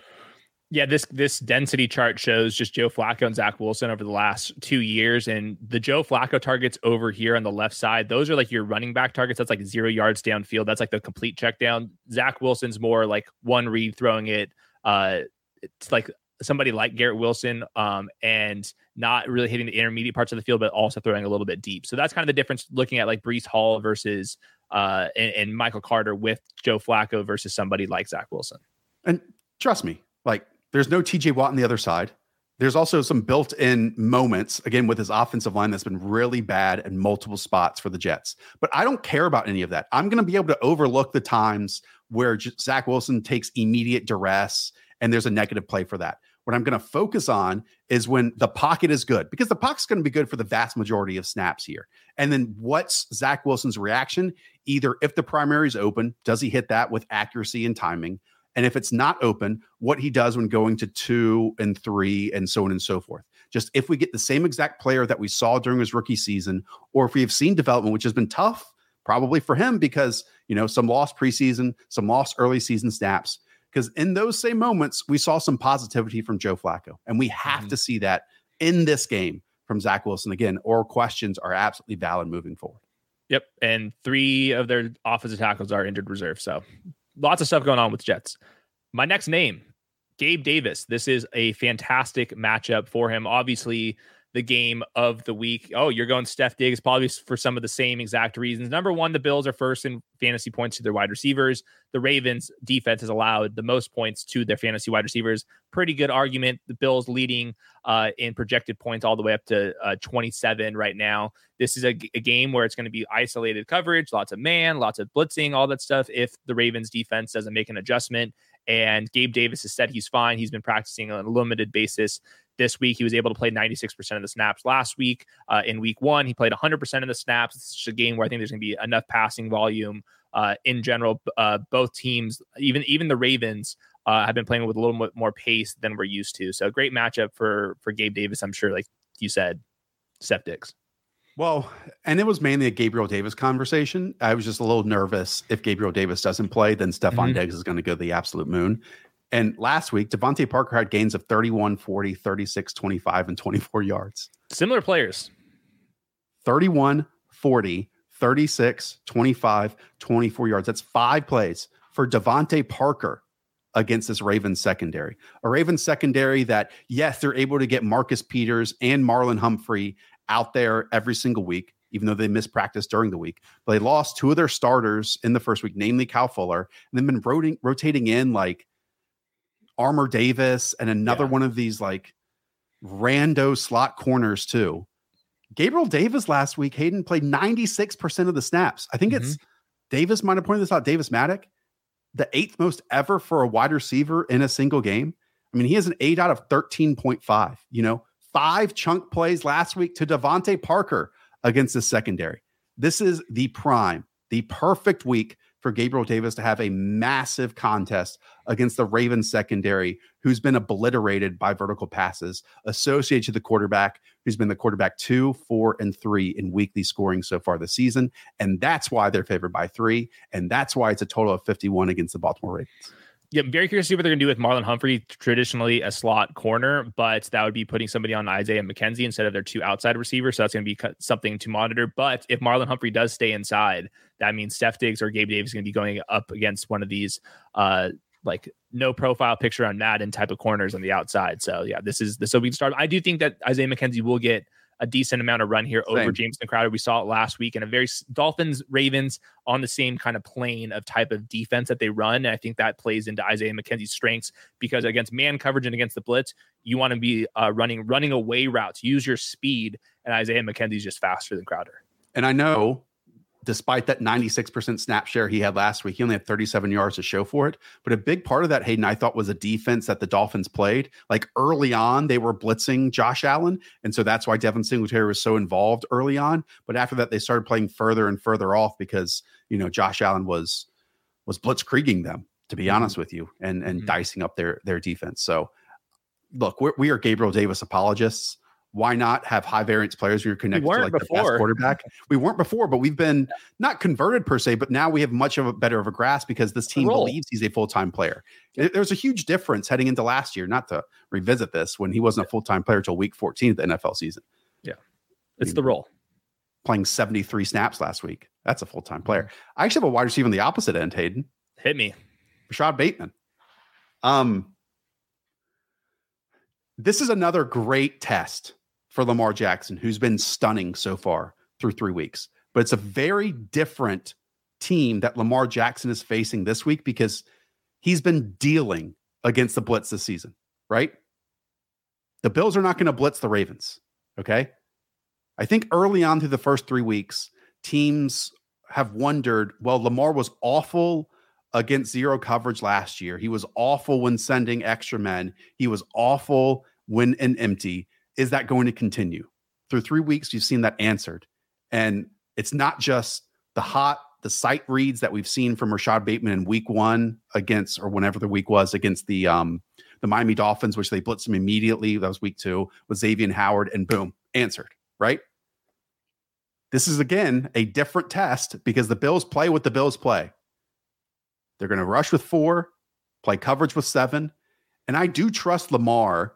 Yeah, this this density chart shows just Joe Flacco and Zach Wilson over the last two years, and the Joe Flacco targets over here on the left side, those are like your running back targets. That's like zero yards downfield. That's like the complete check down. Zach Wilson's more like one read throwing it. Uh, it's like somebody like Garrett Wilson, um, and not really hitting the intermediate parts of the field, but also throwing a little bit deep. So that's kind of the difference looking at like Breece Hall versus uh and, and Michael Carter with Joe Flacco versus somebody like Zach Wilson. And trust me, like there's no TJ Watt on the other side. There's also some built in moments, again, with his offensive line that's been really bad in multiple spots for the Jets. But I don't care about any of that. I'm going to be able to overlook the times where Zach Wilson takes immediate duress and there's a negative play for that. What I'm going to focus on is when the pocket is good, because the pocket's going to be good for the vast majority of snaps here. And then what's Zach Wilson's reaction? Either if the primary is open, does he hit that with accuracy and timing? And if it's not open, what he does when going to two and three and so on and so forth. Just if we get the same exact player that we saw during his rookie season, or if we have seen development, which has been tough, probably for him because, you know, some lost preseason, some lost early season snaps. Because in those same moments, we saw some positivity from Joe Flacco. And we have mm-hmm. to see that in this game from Zach Wilson again, or questions are absolutely valid moving forward. Yep. And three of their offensive tackles are injured reserve. So lots of stuff going on with Jets. My next name, Gabe Davis. This is a fantastic matchup for him. Obviously, the game of the week. Oh, you're going Steph Diggs, probably for some of the same exact reasons. Number one, the Bills are first in fantasy points to their wide receivers. The Ravens defense has allowed the most points to their fantasy wide receivers. Pretty good argument. The Bills leading uh, in projected points all the way up to uh, 27 right now. This is a, a game where it's going to be isolated coverage, lots of man, lots of blitzing, all that stuff. If the Ravens defense doesn't make an adjustment, and Gabe Davis has said he's fine. He's been practicing on a limited basis this week. He was able to play 96% of the snaps last week. Uh, in week one, he played 100% of the snaps. It's a game where I think there's going to be enough passing volume uh, in general. Uh, both teams, even even the Ravens, uh, have been playing with a little bit more pace than we're used to. So great matchup for for Gabe Davis. I'm sure, like you said, Steph Diggs. Well, and it was mainly a Gabriel Davis conversation. I was just a little nervous if Gabriel Davis doesn't play, then Stefon mm-hmm. Diggs is going to go the absolute moon. And last week, DeVante Parker had gains of 31, 40, 36, 25, and 24 yards. Similar players 31, 40, 36, 25, 24 yards. That's five plays for DeVante Parker against this Ravens secondary. A Ravens secondary that, yes, they're able to get Marcus Peters and Marlon Humphrey out there every single week, even though they missed practice during the week. But they lost two of their starters in the first week, namely Kyle Fuller, and then been rotating in like Armour Davis and another yeah. one of these like rando slot corners too. Gabriel Davis last week, Hayden played 96% of the snaps. I think mm-hmm. it's Davis might have pointed this out. Davis Mattek, the eighth most ever for a wide receiver in a single game. I mean, he has an eight out of 13.5. You know, five chunk plays last week to DeVante Parker against the secondary. This is the prime, the perfect week for Gabriel Davis to have a massive contest against the Ravens secondary, who's been obliterated by vertical passes associated to the quarterback, who's been the quarterback two, four, and three in weekly scoring so far this season. And that's why they're favored by three. And that's why it's a total of 51 against the Baltimore Ravens. Yeah, I'm very curious to see what they're going to do with Marlon Humphrey, traditionally a slot corner, but that would be putting somebody on Isaiah McKenzie instead of their two outside receivers. So that's going to be something to monitor. But if Marlon Humphrey does stay inside, that means Steph Diggs or Gabe Davis is going to be going up against one of these, uh, like no profile picture on Madden type of corners on the outside. So yeah, this is this will be the start. I do think that Isaiah McKenzie will get a decent amount of run here Same. over Jameson Crowder. We saw it last week in a very Dolphins Ravens on the same kind of plane of type of defense that they run. And I think that plays into Isaiah McKenzie's strengths because against man coverage and against the blitz, you want to be uh, running running away routes, use your speed, and Isaiah McKenzie's just faster than Crowder. And I know despite that 96% snap share he had last week, he only had 37 yards to show for it. But a big part of that, Hayden, I thought was a defense that the Dolphins played. Like early on, they were blitzing Josh Allen. And so that's why Devin Singletary was so involved early on. But after that, they started playing further and further off because, you know, Josh Allen was was blitzkrieging them, to be mm-hmm. honest with you, and and mm-hmm. dicing up their their defense. So look, we're, we are Gabriel Davis apologists why not have high variance players who are connected we to like before. the best quarterback? We weren't before, but we've been not converted per se, but now we have much of a better of a grasp because this team believes he's a full time player. There's a huge difference heading into last year, not to revisit this when he wasn't a full time player until week 14 of the NFL season. Yeah. It's I mean, the role. Playing 73 snaps last week. That's a full time player. Mm-hmm. I actually have a wide receiver on the opposite end, Hayden. Hit me. Rashod Bateman. Um, this is another great test for Lamar Jackson, who's been stunning so far through three weeks. But it's a very different team that Lamar Jackson is facing this week because he's been dealing against the blitz this season, right? The Bills are not going to blitz the Ravens. Okay. I think early on through the first three weeks, teams have wondered well, Lamar was awful against zero coverage last year. He was awful when sending extra men, he was awful when in empty. Is that going to continue? Through three weeks, you've seen that answered. And it's not just the hot, the sight reads that we've seen from Rashod Bateman in week one against, or whenever the week was against the um the Miami Dolphins, which they blitzed him immediately. That was week two with Xavien Howard, and boom, answered, right? This is again a different test because the Bills play what the Bills play. They're going to rush with four, play coverage with seven. And I do trust Lamar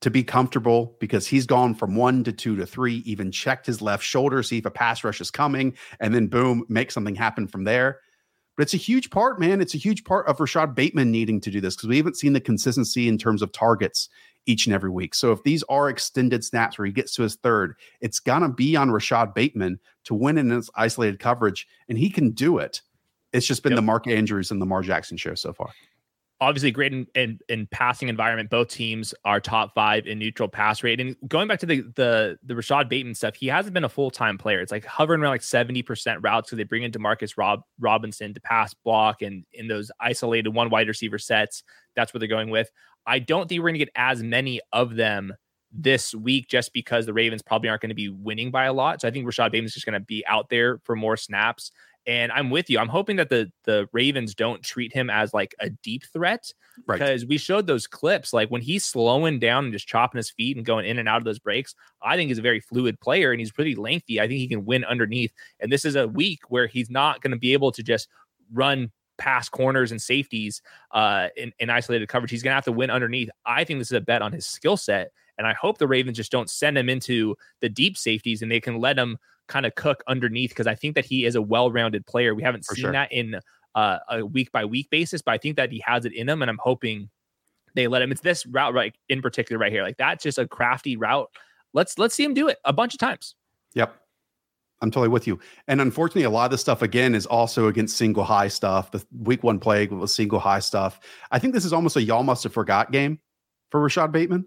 to be comfortable because he's gone from one to two to three, even checked his left shoulder, see if a pass rush is coming, and then boom, make something happen from there. But it's a huge part, man. It's a huge part of Rashod Bateman needing to do this because we haven't seen the consistency in terms of targets each and every week. So if these are extended snaps where he gets to his third, it's gonna be on Rashod Bateman to win in his isolated coverage, and he can do it. It's just been yep. the Mark Andrews and the Lamar Jackson show so far obviously great in, in, in passing environment. Both teams are top five in neutral pass rate. And going back to the the the Rashod Bateman stuff, he hasn't been a full time player. It's like hovering around like seventy percent routes. So they bring in Demarcus Rob Robinson to pass block and in those isolated one wide receiver sets. That's what they're going with. I don't think we're going to get as many of them this week just because the Ravens probably aren't going to be winning by a lot. So I think Rashod Bateman's just going to be out there for more snaps. And I'm with you. I'm hoping that the the Ravens don't treat him as like a deep threat right. because we showed those clips. Like when he's slowing down and just chopping his feet and going in and out of those breaks, I think he's a very fluid player and he's pretty lengthy. I think he can win underneath. And this is a week where he's not going to be able to just run past corners and safeties uh, in, in isolated coverage. He's going to have to win underneath. I think this is a bet on his skill set. And I hope the Ravens just don't send him into the deep safeties and they can let him kind of cook underneath because I think that he is a well-rounded player. We haven't For seen sure. that in uh, a week by week basis, but I think that he has it in him, and I'm hoping they let him. It's this route right in particular right here. Like that's just a crafty route. Let's let's see him do it a bunch of times. Yep. I'm totally with you. And unfortunately, a lot of this stuff again is also against single high stuff. The week one plague was single high stuff. I think this is almost a y'all must have forgot game for Rashod Bateman.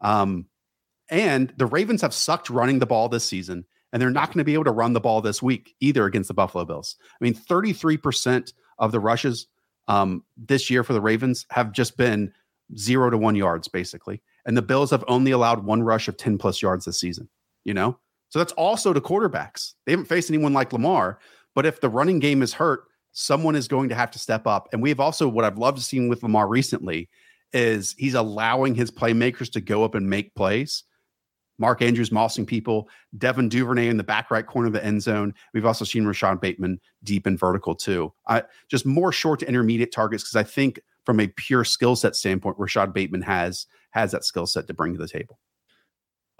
Um, and the Ravens have sucked running the ball this season and they're not going to be able to run the ball this week either against the Buffalo Bills. I mean, 33% of the rushes um, this year for the Ravens have just been zero to one yards, basically. And the Bills have only allowed one rush of 10 plus yards this season, you know? So that's also to quarterbacks. They haven't faced anyone like Lamar, but if the running game is hurt, someone is going to have to step up. And we've also, what I've loved seeing with Lamar recently is he's allowing his playmakers to go up and make plays. Mark Andrews mossing people, Devin Duvernay in the back right corner of the end zone. We've also seen Rashod Bateman deep and vertical too. I, just more short to intermediate targets because I think from a pure skill set standpoint, Rashod Bateman has has that skill set to bring to the table.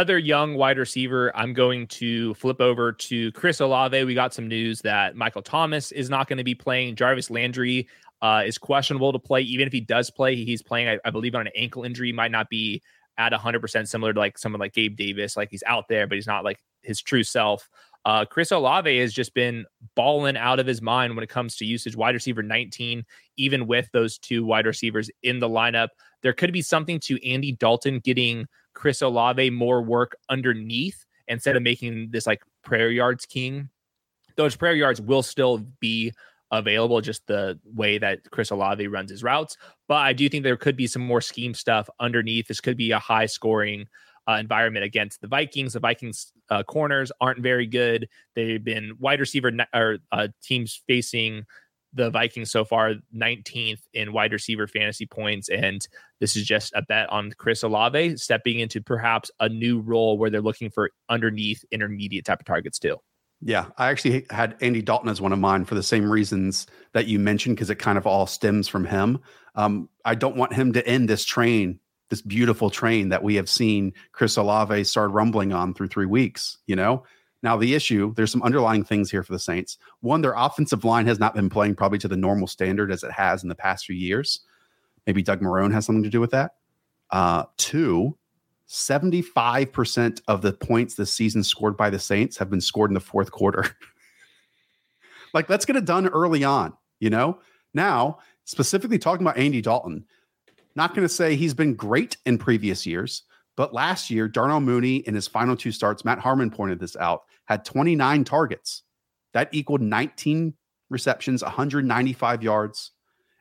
Other young wide receiver, I'm going to flip over to Chris Olave. We got some news that Michael Thomas is not going to be playing. Jarvis Landry uh, is questionable to play. Even if he does play, he's playing, I, I believe, on an ankle injury, might not be at 100%, similar to like someone like Gabe Davis. Like he's out there, but he's not like his true self. Uh, Chris Olave has just been balling out of his mind when it comes to usage. Wide receiver 19, even with those two wide receivers in the lineup, there could be something to Andy Dalton getting Chris Olave more work underneath instead of making this like prayer yards king. Those prayer yards will still be available, just the way that Chris Olave runs his routes. But I do think there could be some more scheme stuff underneath. This could be a high scoring uh, environment against the Vikings. The Vikings uh, corners aren't very good. They've been wide receiver or uh, teams facing the Vikings so far 19th in wide receiver fantasy points. And this is just a bet on Chris Olave stepping into perhaps a new role where they're looking for underneath intermediate type of targets too. Yeah, I actually had Andy Dalton as one of mine for the same reasons that you mentioned, because it kind of all stems from him. Um, I don't want him to end this train, this beautiful train that we have seen Chris Olave start rumbling on through three weeks. You know, now the issue, there's some underlying things here for the Saints. One, their offensive line has not been playing probably to the normal standard as it has in the past few years. Maybe Doug Marrone has something to do with that. Uh, two, 75% of the points this season scored by the Saints have been scored in the fourth quarter. like, let's get it done early on, you know? Now, specifically talking about Andy Dalton, not going to say he's been great in previous years, but last year, Darnell Mooney in his final two starts, Matt Harmon pointed this out, had 29 targets. That equaled 19 receptions, 195 yards,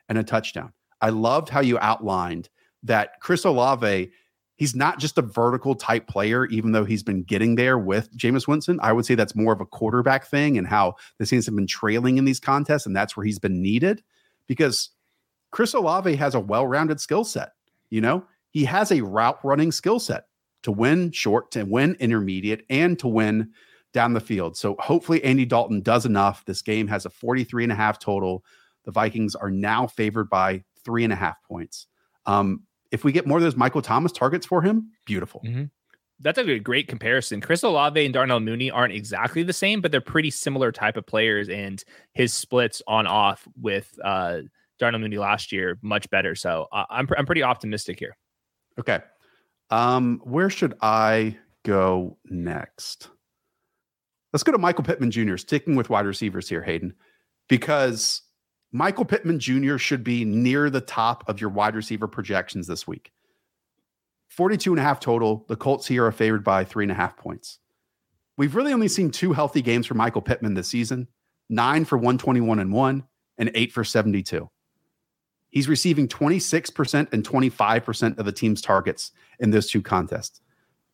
and a touchdown. I loved how you outlined that Chris Olave he's not just a vertical type player, even though he's been getting there with Jameis Winston. I would say that's more of a quarterback thing and how the Saints have been trailing in these contests, and that's where he's been needed because Chris Olave has a well rounded skill set. You know, he has a route running skill set to win short, to win intermediate, and to win down the field. So hopefully Andy Dalton does enough. This game has a 43 and a half total. The Vikings are now favored by three and a half points. Um, if we get more of those Michael Thomas targets for him, beautiful. Mm-hmm. That's a great comparison. Chris Olave and Darnell Mooney aren't exactly the same, but they're pretty similar type of players. And his splits on off with uh, Darnell Mooney last year much better. So uh, I'm I'm pretty optimistic here. Okay, um, where should I go next? Let's go to Michael Pittman Jr. Sticking with wide receivers here, Hayden, because Michael Pittman Jr. should be near the top of your wide receiver projections this week. 42 and a half total. The Colts here are favored by three and a half points. We've really only seen two healthy games for Michael Pittman this season nine for 121 and one, and eight for 72. He's receiving 26% and 25% of the team's targets in those two contests.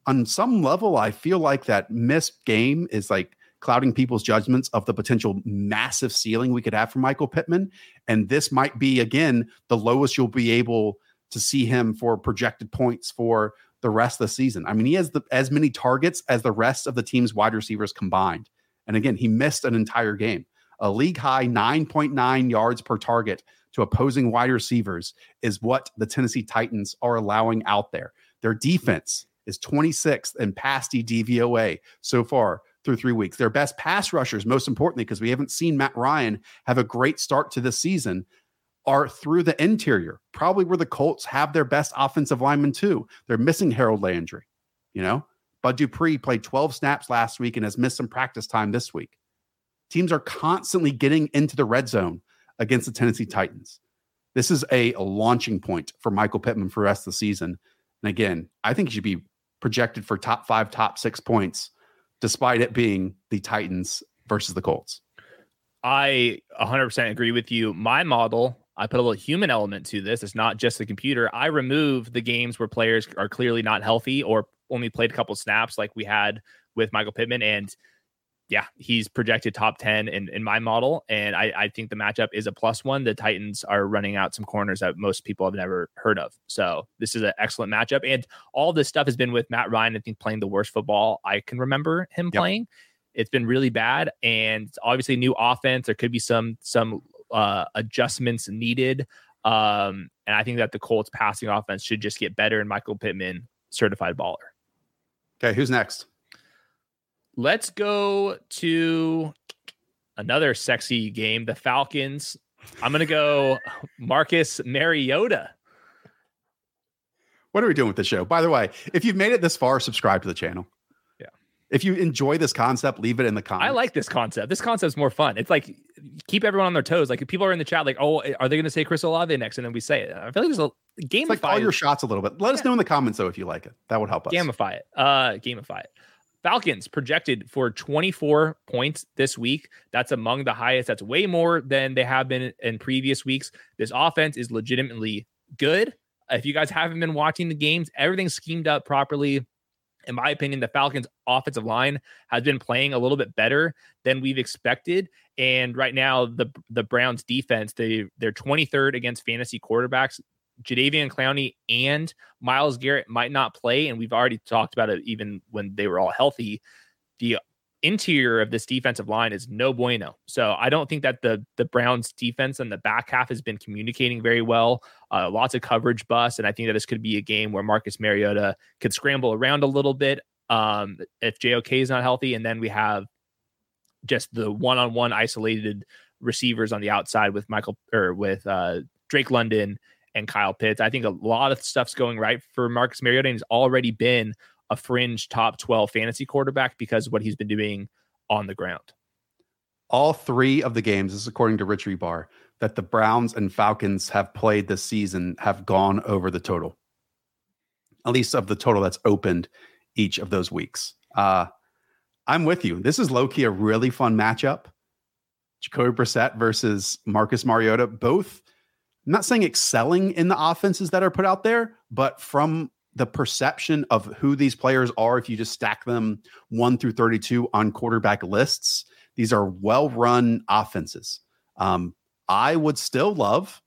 On some level, I feel like that missed game is like clouding people's judgments of the potential massive ceiling we could have for Michael Pittman. And this might be, again, the lowest you'll be able to see him for projected points for the rest of the season. I mean, he has the, as many targets as the rest of the team's wide receivers combined. And again, he missed an entire game. A league high 9.9 yards per target to opposing wide receivers is what the Tennessee Titans are allowing out there. Their defense is 26th in pass DVOA so far through three weeks. Their best pass rushers, most importantly, because we haven't seen Matt Ryan have a great start to this season, are through the interior, probably where the Colts have their best offensive lineman too. They're missing Harold Landry, you know. Bud Dupree played 12 snaps last week and has missed some practice time this week. Teams are constantly getting into the red zone against the Tennessee Titans. This is a, a launching point for Michael Pittman for the rest of the season. And again, I think he should be projected for top five, top six points despite it being the Titans versus the Colts. I 100% agree with you. My model, I put a little human element to this. It's not just the computer. I remove the games where players are clearly not healthy or only played a couple snaps like we had with Michael Pittman. And yeah, he's projected top 10 in, in my model. And I, I think the matchup is a plus one. The Titans are running out some corners that most people have never heard of. So this is an excellent matchup. And all this stuff has been with Matt Ryan, I think, playing the worst football I can remember him yep. playing. It's been really bad. And obviously new offense. There could be some some uh, adjustments needed. Um, and I think that the Colts passing offense should just get better and Michael Pittman certified baller. Okay, who's next? Let's go to another sexy game, the Falcons. I'm going to go Marcus Mariota. What are we doing with the show? By the way, if you've made it this far, subscribe to the channel. Yeah. If you enjoy this concept, leave it in the comments. I like this concept. This concept's more fun. It's like keep everyone on their toes. Like if people are in the chat, like, oh, are they going to say Chris Olave next? And then we say it. I feel like there's a game. like all your shots a little bit. Let us know in the comments though if you like it. That would help us. Gamify it. Uh, gamify it. Falcons projected for 24 points this week. That's among the highest. That's way more than they have been in previous weeks. This offense is legitimately good. If you guys haven't been watching the games, everything's schemed up properly. In my opinion, the Falcons' offensive line has been playing a little bit better than we've expected. And right now, the the Browns' defense they they're 23rd against fantasy quarterbacks. Jadeveon Clowney and Myles Garrett might not play, and we've already talked about it even when they were all healthy. The interior of this defensive line is no bueno. So I don't think that the the Browns defense and the back half has been communicating very well. Uh, lots of coverage bust, and I think that this could be a game where Marcus Mariota could scramble around a little bit um, if JOK is not healthy, and then we have just the one-on-one isolated receivers on the outside with Michael or with uh, Drake London and Kyle Pitts. I think a lot of stuff's going right for Marcus Mariota, and he's already been a fringe top 12 fantasy quarterback because of what he's been doing on the ground. All three of the games, this is according to Rich Hribar, that the Browns and Falcons have played this season have gone over the total, at least of the total that's opened each of those weeks. Uh, I'm with you. This is low key a really fun matchup. Jacoby Brissett versus Marcus Mariota, both I'm not saying excelling in the offenses that are put out there, but from the perception of who these players are, if you just stack them one through 32 on quarterback lists, these are well run offenses. Um, I would still love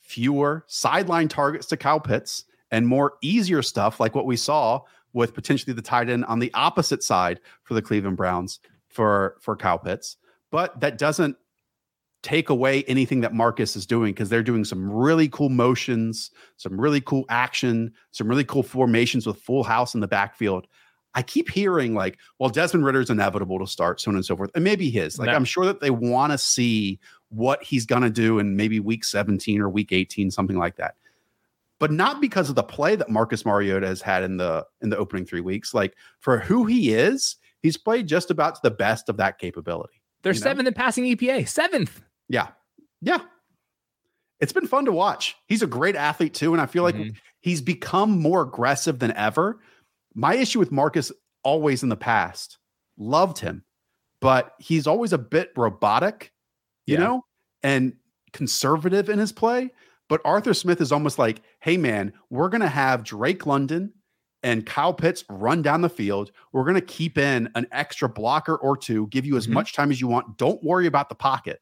fewer sideline targets to Pitts and more easier stuff like what we saw with potentially the tight end on the opposite side for the Cleveland Browns for for Pitts. But that doesn't take away anything that Marcus is doing because they're doing some really cool motions, some really cool action, some really cool formations with full house in the backfield. I keep hearing like, well, Desmond Ridder's inevitable to start, so on and so forth. And maybe his. Like, no. I'm sure that they want to see what he's going to do in maybe week 17 or week 18, something like that. But not because of the play that Marcus Mariota has had in the in the opening three weeks. Like for who he is, he's played just about to the best of that capability. They're seventh know? in passing EPA. Seventh. Yeah. Yeah. It's been fun to watch. He's a great athlete too. And I feel like mm-hmm. he's become more aggressive than ever. My issue with Marcus always in the past, loved him, but he's always a bit robotic, you yeah. know, and conservative in his play. But Arthur Smith is almost like, hey, man, we're going to have Drake London and Kyle Pitts run down the field. We're going to keep in an extra blocker or two, give you as mm-hmm. much time as you want. Don't worry about the pocket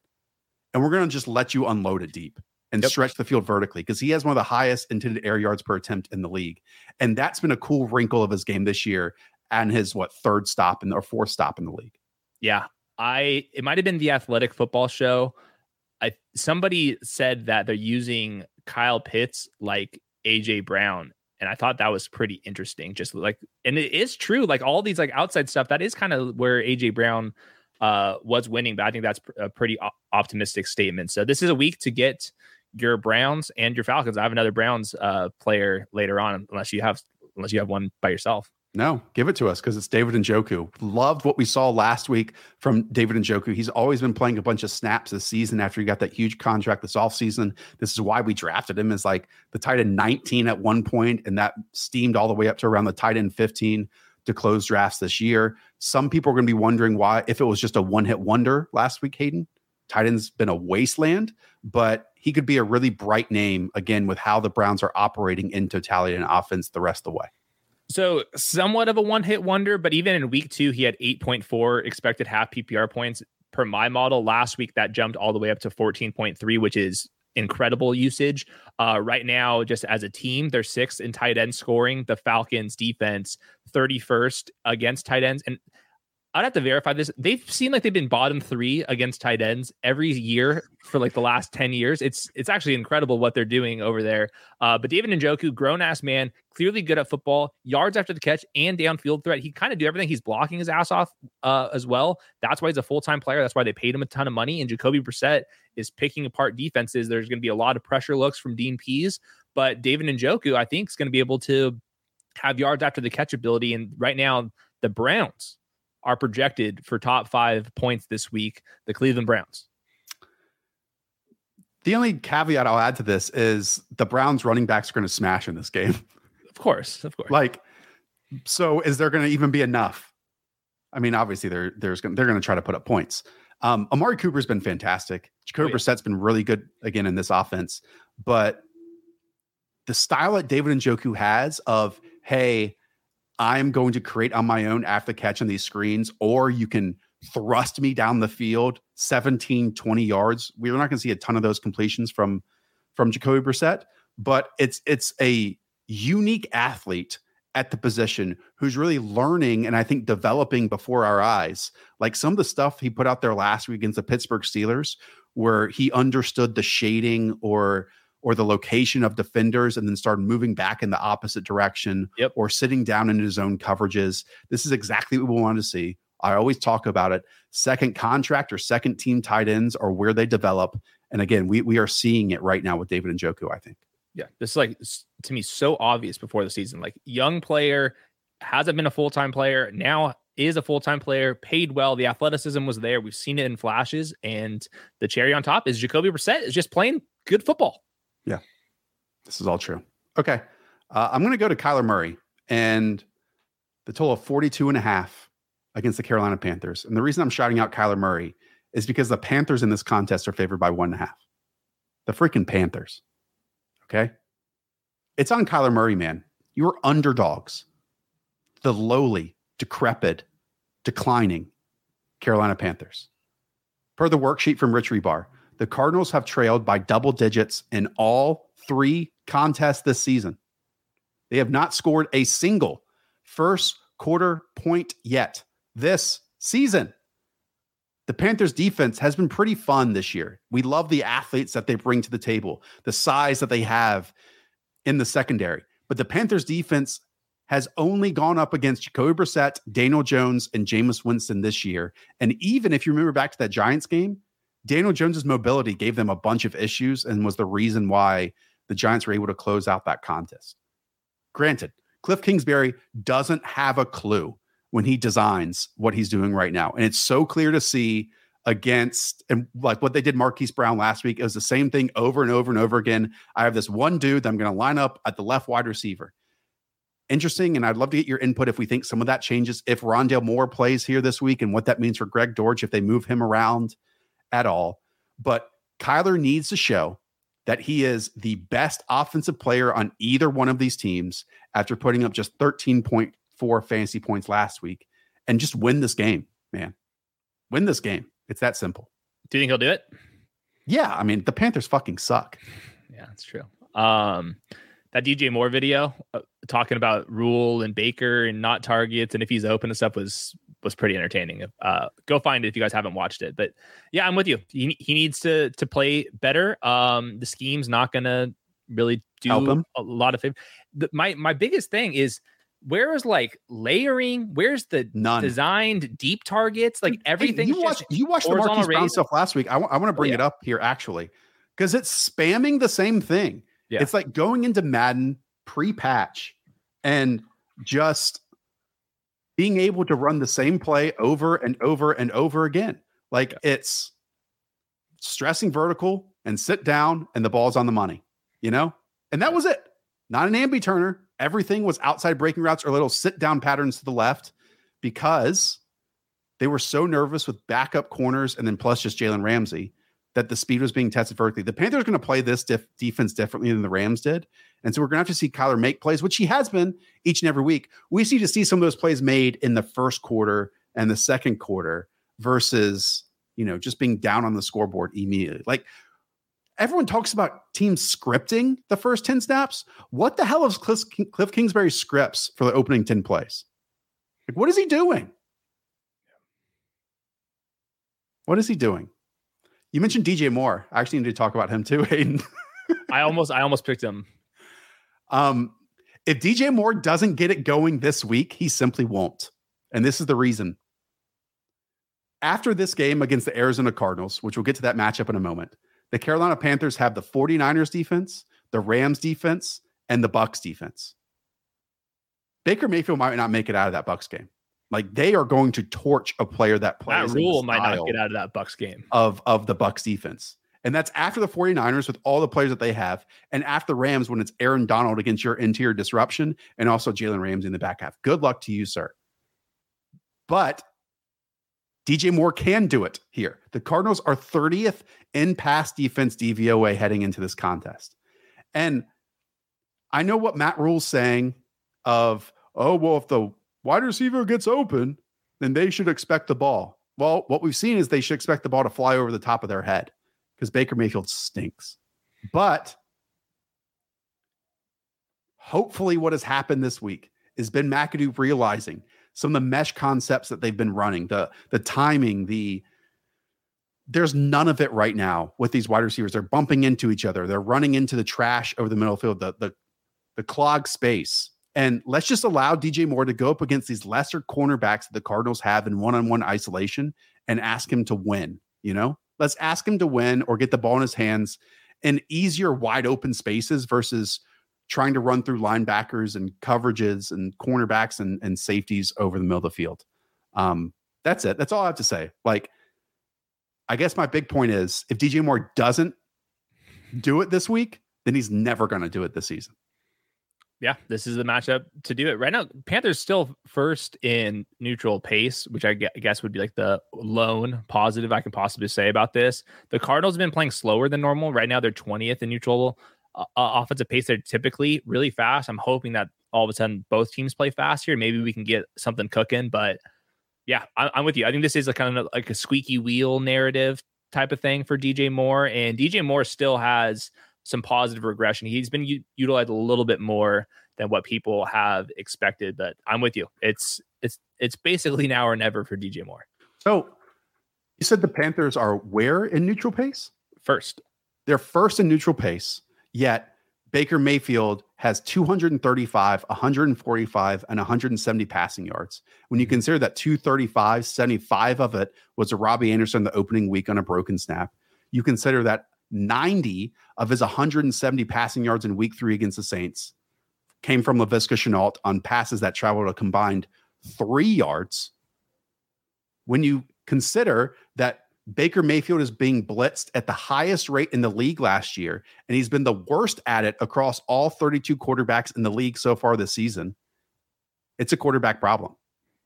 and we're going to just let you unload it deep and yep. stretch the field vertically because he has one of the highest intended air yards per attempt in the league. And that's been a cool wrinkle of his game this year and his what third stop in or fourth stop in the league. Yeah. I it might have been the athletic football show. I somebody said that they're using Kyle Pitts like AJ Brown. And I thought that was pretty interesting. Just like and it is true, like all these like outside stuff, that is kind of where AJ Brown uh, was winning, but I think that's a pretty optimistic statement. So this is a week to get your Browns and your Falcons. I have another Browns uh, player later on, unless you have unless you have one by yourself. No, give it to us because it's David Njoku. Loved what we saw last week from David Njoku. He's always been playing a bunch of snaps this season after he got that huge contract this offseason. This is why we drafted him as like the tight end 19 at one point, and that steamed all the way up to around the tight end 15 to close drafts this year. Some people are going to be wondering why, if it was just a one hit wonder last week, Hayden. Tight end's been a wasteland, but he could be a really bright name again with how the Browns are operating in totality and offense the rest of the way. So, somewhat of a one hit wonder, but even in week two, he had 8.4 expected half PPR points per my model. Last week, that jumped all the way up to 14.3, which is incredible usage. Uh, right now, just as a team, they're sixth in tight end scoring. The Falcons defense 31st against tight ends. And I'd have to verify this. They've seen like they've been bottom three against tight ends every year for like the last 10 years. It's it's actually incredible what they're doing over there. Uh, but David Njoku, grown ass man, clearly good at football, yards after the catch and downfield threat. He kind of do everything. He's blocking his ass off uh, as well. That's why he's a full time player. That's why they paid him a ton of money. And Jacoby Brissett is picking apart defenses. There's going to be a lot of pressure looks from Dean Pees, But David Njoku, I think, is going to be able to have yards after the catch ability. And right now, the Browns are projected for top five points this week. The Cleveland Browns. The only caveat I'll add to this is the Browns running backs are going to smash in this game. Of course, of course. Like, so is there going to even be enough? I mean, obviously they're there's they're going to try to put up points. Um, Amari Cooper's been fantastic. Jacoby oh, yeah. Brissett's been really good again in this offense, but the style that David Njoku has of hey, I'm going to create on my own after catching these screens, or you can thrust me down the field 17, 20 yards. We're not going to see a ton of those completions from from Jacoby Brissett, but it's it's a unique athlete at the position who's really learning and I think developing before our eyes. Like some of the stuff he put out there last week against the Pittsburgh Steelers, where he understood the shading or or the location of defenders and then started moving back in the opposite direction yep. or sitting down in his own coverages. This is exactly what we want to see. I always talk about it. Second contract or second team tight ends are where they develop. And again, we we are seeing it right now with David Njoku, I think. Yeah, this is like to me so obvious before the season. Like young player hasn't been a full time player now is a full time player, paid well. The athleticism was there. We've seen it in flashes, and the cherry on top is Jacoby Brissett is just playing good football. This is all true. Okay, uh, I'm going to go to Kyler Murray and the total of 42 and a half against the Carolina Panthers. And the reason I'm shouting out Kyler Murray is because the Panthers in this contest are favored by one and a half. The freaking Panthers. Okay. It's on Kyler Murray, man. You are underdogs. The lowly, decrepit, declining Carolina Panthers. Per the worksheet from Rich Hribar, the Cardinals have trailed by double digits in all three contests this season. They have not scored a single first quarter point yet this season. The Panthers defense has been pretty fun this year. We love the athletes that they bring to the table, the size that they have in the secondary. But the Panthers defense has only gone up against Jacoby Brissett, Daniel Jones, and Jameis Winston this year. And even if you remember back to that Giants game, Daniel Jones's mobility gave them a bunch of issues and was the reason why the Giants were able to close out that contest. Granted, Cliff Kingsbury doesn't have a clue when he designs what he's doing right now. And it's so clear to see against and like what they did Marquise Brown last week. It was the same thing over and over and over again. I have this one dude that I'm going to line up at the left wide receiver. Interesting, and I'd love to get your input if we think some of that changes. If Rondale Moore plays here this week, and what that means for Greg Dortch if they move him around at all. But Kyler needs to show that he is the best offensive player on either one of these teams after putting up just 13.4 fantasy points last week and just win this game, man. Win this game. It's that simple. Do you think he'll do it? Yeah, I mean, the Panthers fucking suck. Yeah, that's true. Um that DJ Moore video uh, talking about Rhule and Baker and not targets and if he's open and stuff was was pretty entertaining. Uh, go find it if you guys haven't watched it. But yeah, I'm with you. He, he needs to to play better. Um, the scheme's not gonna really do a lot of favor. The, my my biggest thing is where is like layering? Where's the None. designed deep targets? Like everything. Hey, you watched you watched the Marquise Brown stuff last week. I, w- I want to bring oh, yeah. it up here actually because it's spamming the same thing. Yeah. It's like going into Madden pre-patch and just being able to run the same play over and over and over again. Like it's stressing vertical and sit down and the ball's on the money, you know? And that was it. Not an ambi turner. Everything was outside breaking routes or little sit down patterns to the left because they were so nervous with backup corners and then plus just Jalen Ramsey that the speed was being tested vertically. The Panthers are going to play this defense differently than the Rams did. And so we're going to have to see Kyler make plays, which he has been each and every week. We see to see some of those plays made in the first quarter and the second quarter versus, you know, just being down on the scoreboard immediately. Like everyone talks about teams scripting the first 10 snaps. What the hell is Cliff, Cliff Kingsbury scripts for the opening 10 plays? Like, what is he doing? What is he doing? You mentioned DJ Moore. I actually need to talk about him too, Hayden. I almost I almost picked him. Um, if DJ Moore doesn't get it going this week, he simply won't. And this is the reason. After this game against the Arizona Cardinals, which we'll get to that matchup in a moment, the Carolina Panthers have the 49ers defense, the Rams defense, and the Bucs defense. Baker Mayfield might not make it out of that Bucs game. Like they are going to torch a player that plays. That Rhule might not get out of that Bucs game of of the Bucs defense. And that's after the 49ers with all the players that they have, and after the Rams when it's Aaron Donald against your interior disruption and also Jalen Rams in the back half. Good luck to you, sir. But DJ Moore can do it here. The Cardinals are 30th in pass defense DVOA heading into this contest. And I know what Matt Rhule's saying of, oh, well, if the wide receiver gets open, then they should expect the ball. Well, what we've seen is they should expect the ball to fly over the top of their head because Baker Mayfield stinks. But hopefully, what has happened this week is Ben McAdoo realizing some of the mesh concepts that they've been running, the the timing, the there's none of it right now with these wide receivers. They're bumping into each other. They're running into the trash over the middle field, the the the clog space. And let's just allow DJ Moore to go up against these lesser cornerbacks that the Cardinals have in one-on-one isolation and ask him to win. You know, let's ask him to win or get the ball in his hands in easier, wide open spaces versus trying to run through linebackers and coverages and cornerbacks and, and safeties over the middle of the field. Um, that's it. That's all I have to say. Like, I guess my big point is if DJ Moore doesn't do it this week, then he's never going to do it this season. Yeah, this is the matchup to do it right now. Panthers still first in neutral pace, which I guess would be like the lone positive I can possibly say about this. The Cardinals have been playing slower than normal. Right now, they're 20th in neutral uh, offensive pace. They're typically really fast. I'm hoping that all of a sudden both teams play fast here. Maybe we can get something cooking. But yeah, I, I'm with you. I think this is a kind of like a squeaky wheel narrative type of thing for DJ Moore. And DJ Moore still has some positive regression. He's been u- utilized a little bit more than what people have expected. But I'm with you. It's it's it's basically now or never for DJ Moore. So you said the Panthers are where in neutral pace? First. They're first in neutral pace, yet Baker Mayfield has 235, 145, and 170 passing yards. When you mm-hmm. consider that 235, 75 of it was a Robbie Anderson the opening week on a broken snap, you consider that 90 of his 170 passing yards in week three against the Saints came from Laviska Shenault on passes that traveled a combined three yards. When you consider that Baker Mayfield is being blitzed at the highest rate in the league last year, and he's been the worst at it across all 32 quarterbacks in the league so far this season, it's a quarterback problem.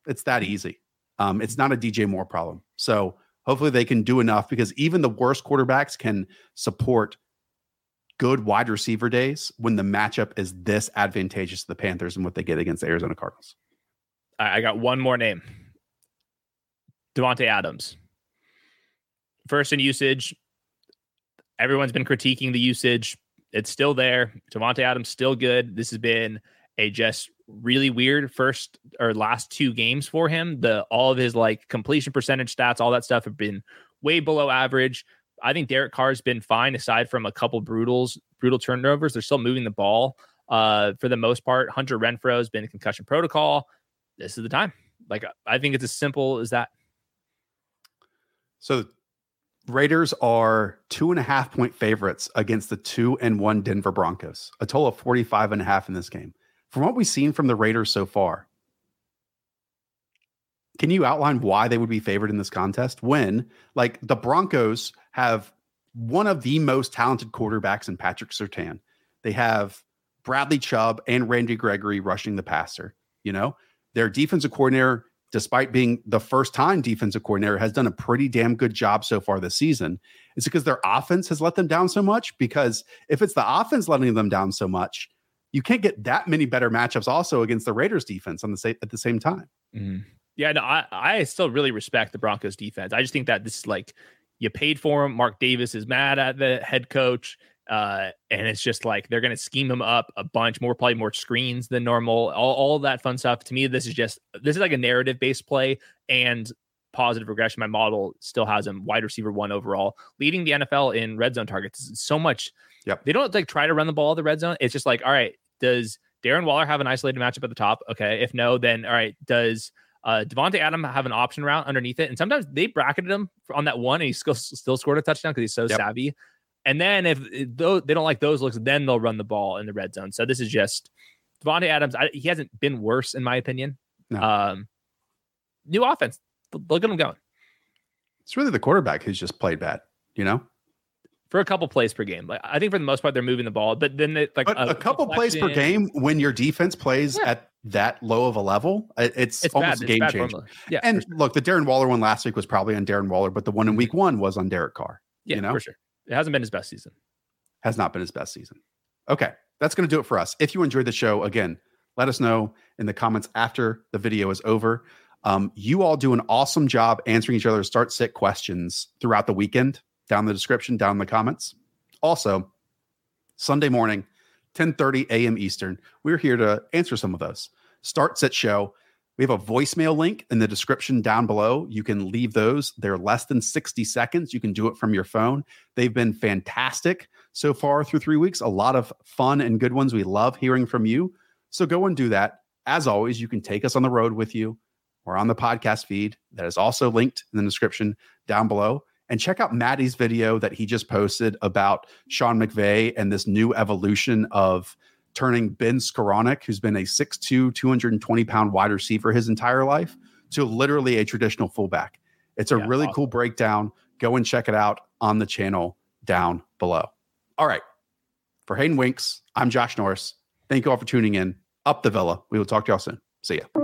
It's that easy. Um, it's not a DJ Moore problem. So hopefully they can do enough because even the worst quarterbacks can support good wide receiver days when the matchup is this advantageous to the Panthers and what they get against the Arizona Cardinals. I got one more name. Davante Adams. First in usage. Everyone's been critiquing the usage. It's still there. Davante Adams still good. This has been a just really weird first or last two games for him. The all of his like completion percentage stats, all that stuff have been way below average. I think Derek Carr's been fine aside from a couple brutals, brutal turnovers. They're still moving the ball uh, for the most part. Hunter Renfrow has been in concussion protocol. This is the time. Like I think it's as simple as that. So Raiders are two and a half point favorites against the two and one Denver Broncos, a total of 45 and a half in this game. From what we've seen from the Raiders so far, can you outline why they would be favored in this contest when, like, the Broncos have one of the most talented quarterbacks in Patrick Surtain? They have Bradley Chubb and Randy Gregory rushing the passer. You know, their defensive coordinator, despite being the first time defensive coordinator, has done a pretty damn good job so far this season. It's because their offense has let them down so much. Because if it's the offense letting them down so much, you can't get that many better matchups also against the Raiders defense on the same at the same time. Mm-hmm. Yeah, no, I, I still really respect the Broncos defense. I just think that this is like you paid for him. Mark Davis is mad at the head coach. Uh, and it's just like they're gonna scheme him up a bunch more, probably more screens than normal, all, all that fun stuff. To me, this is just this is like a narrative based play and positive regression. My model still has him wide receiver one overall, leading the NFL in red zone targets. So much. Yep. They don't like try to run the ball the red zone. It's just like, all right, does Darren Waller have an isolated matchup at the top? Okay. If no, then all right, does uh, Davante Adam have an option route underneath it, and sometimes they bracketed him on that one, and he still still scored a touchdown because he's so yep. savvy. And then if those they don't like those looks, then they'll run the ball in the red zone. So this is just Davante Adams. I, he hasn't been worse in my opinion. No. Um, new offense. Look at him going It's really the quarterback who's just played bad, you know? For a couple plays per game. Like I think for the most part they're moving the ball, but then they, like But a, couple plays per game when your defense plays Yeah. at that low of a level, it's, It's almost bad. a game changer. Yeah, And sure. look, the Darren Waller one last week was probably on Darren Waller, but the one in week one was on Derek Carr. yeah, you know? for sure. It hasn't been his best season. Has not been his best season. Okay, that's going to do it for us. If you enjoyed the show, again, let us know in the comments after the video is over. Um, you all do an awesome job answering each other's start sit questions throughout the weekend. Down the description, down in the comments. Also, Sunday morning, 10:30 a.m. Eastern, we're here to answer some of those. Start sit show. We have a voicemail link in the description down below. You can leave those. They're less than 60 seconds. You can do it from your phone. They've been fantastic so far through three weeks. A lot of fun and good ones. We love hearing from you. So go and do that. As always, you can take us on the road with you or on the podcast feed that is also linked in the description down below. And check out Maddie's video that he just posted about Sean McVay and this new evolution of turning Ben Skowronek, who's been a 6'2, 220 pound wide receiver his entire life, to literally a traditional fullback. It's a Yeah, really awesome. cool breakdown. Go and check it out on the channel down below. All right. For Hayden Winks, I'm Josh Norris. Thank you all for tuning in. Up the Villa. We will talk to y'all soon. See ya.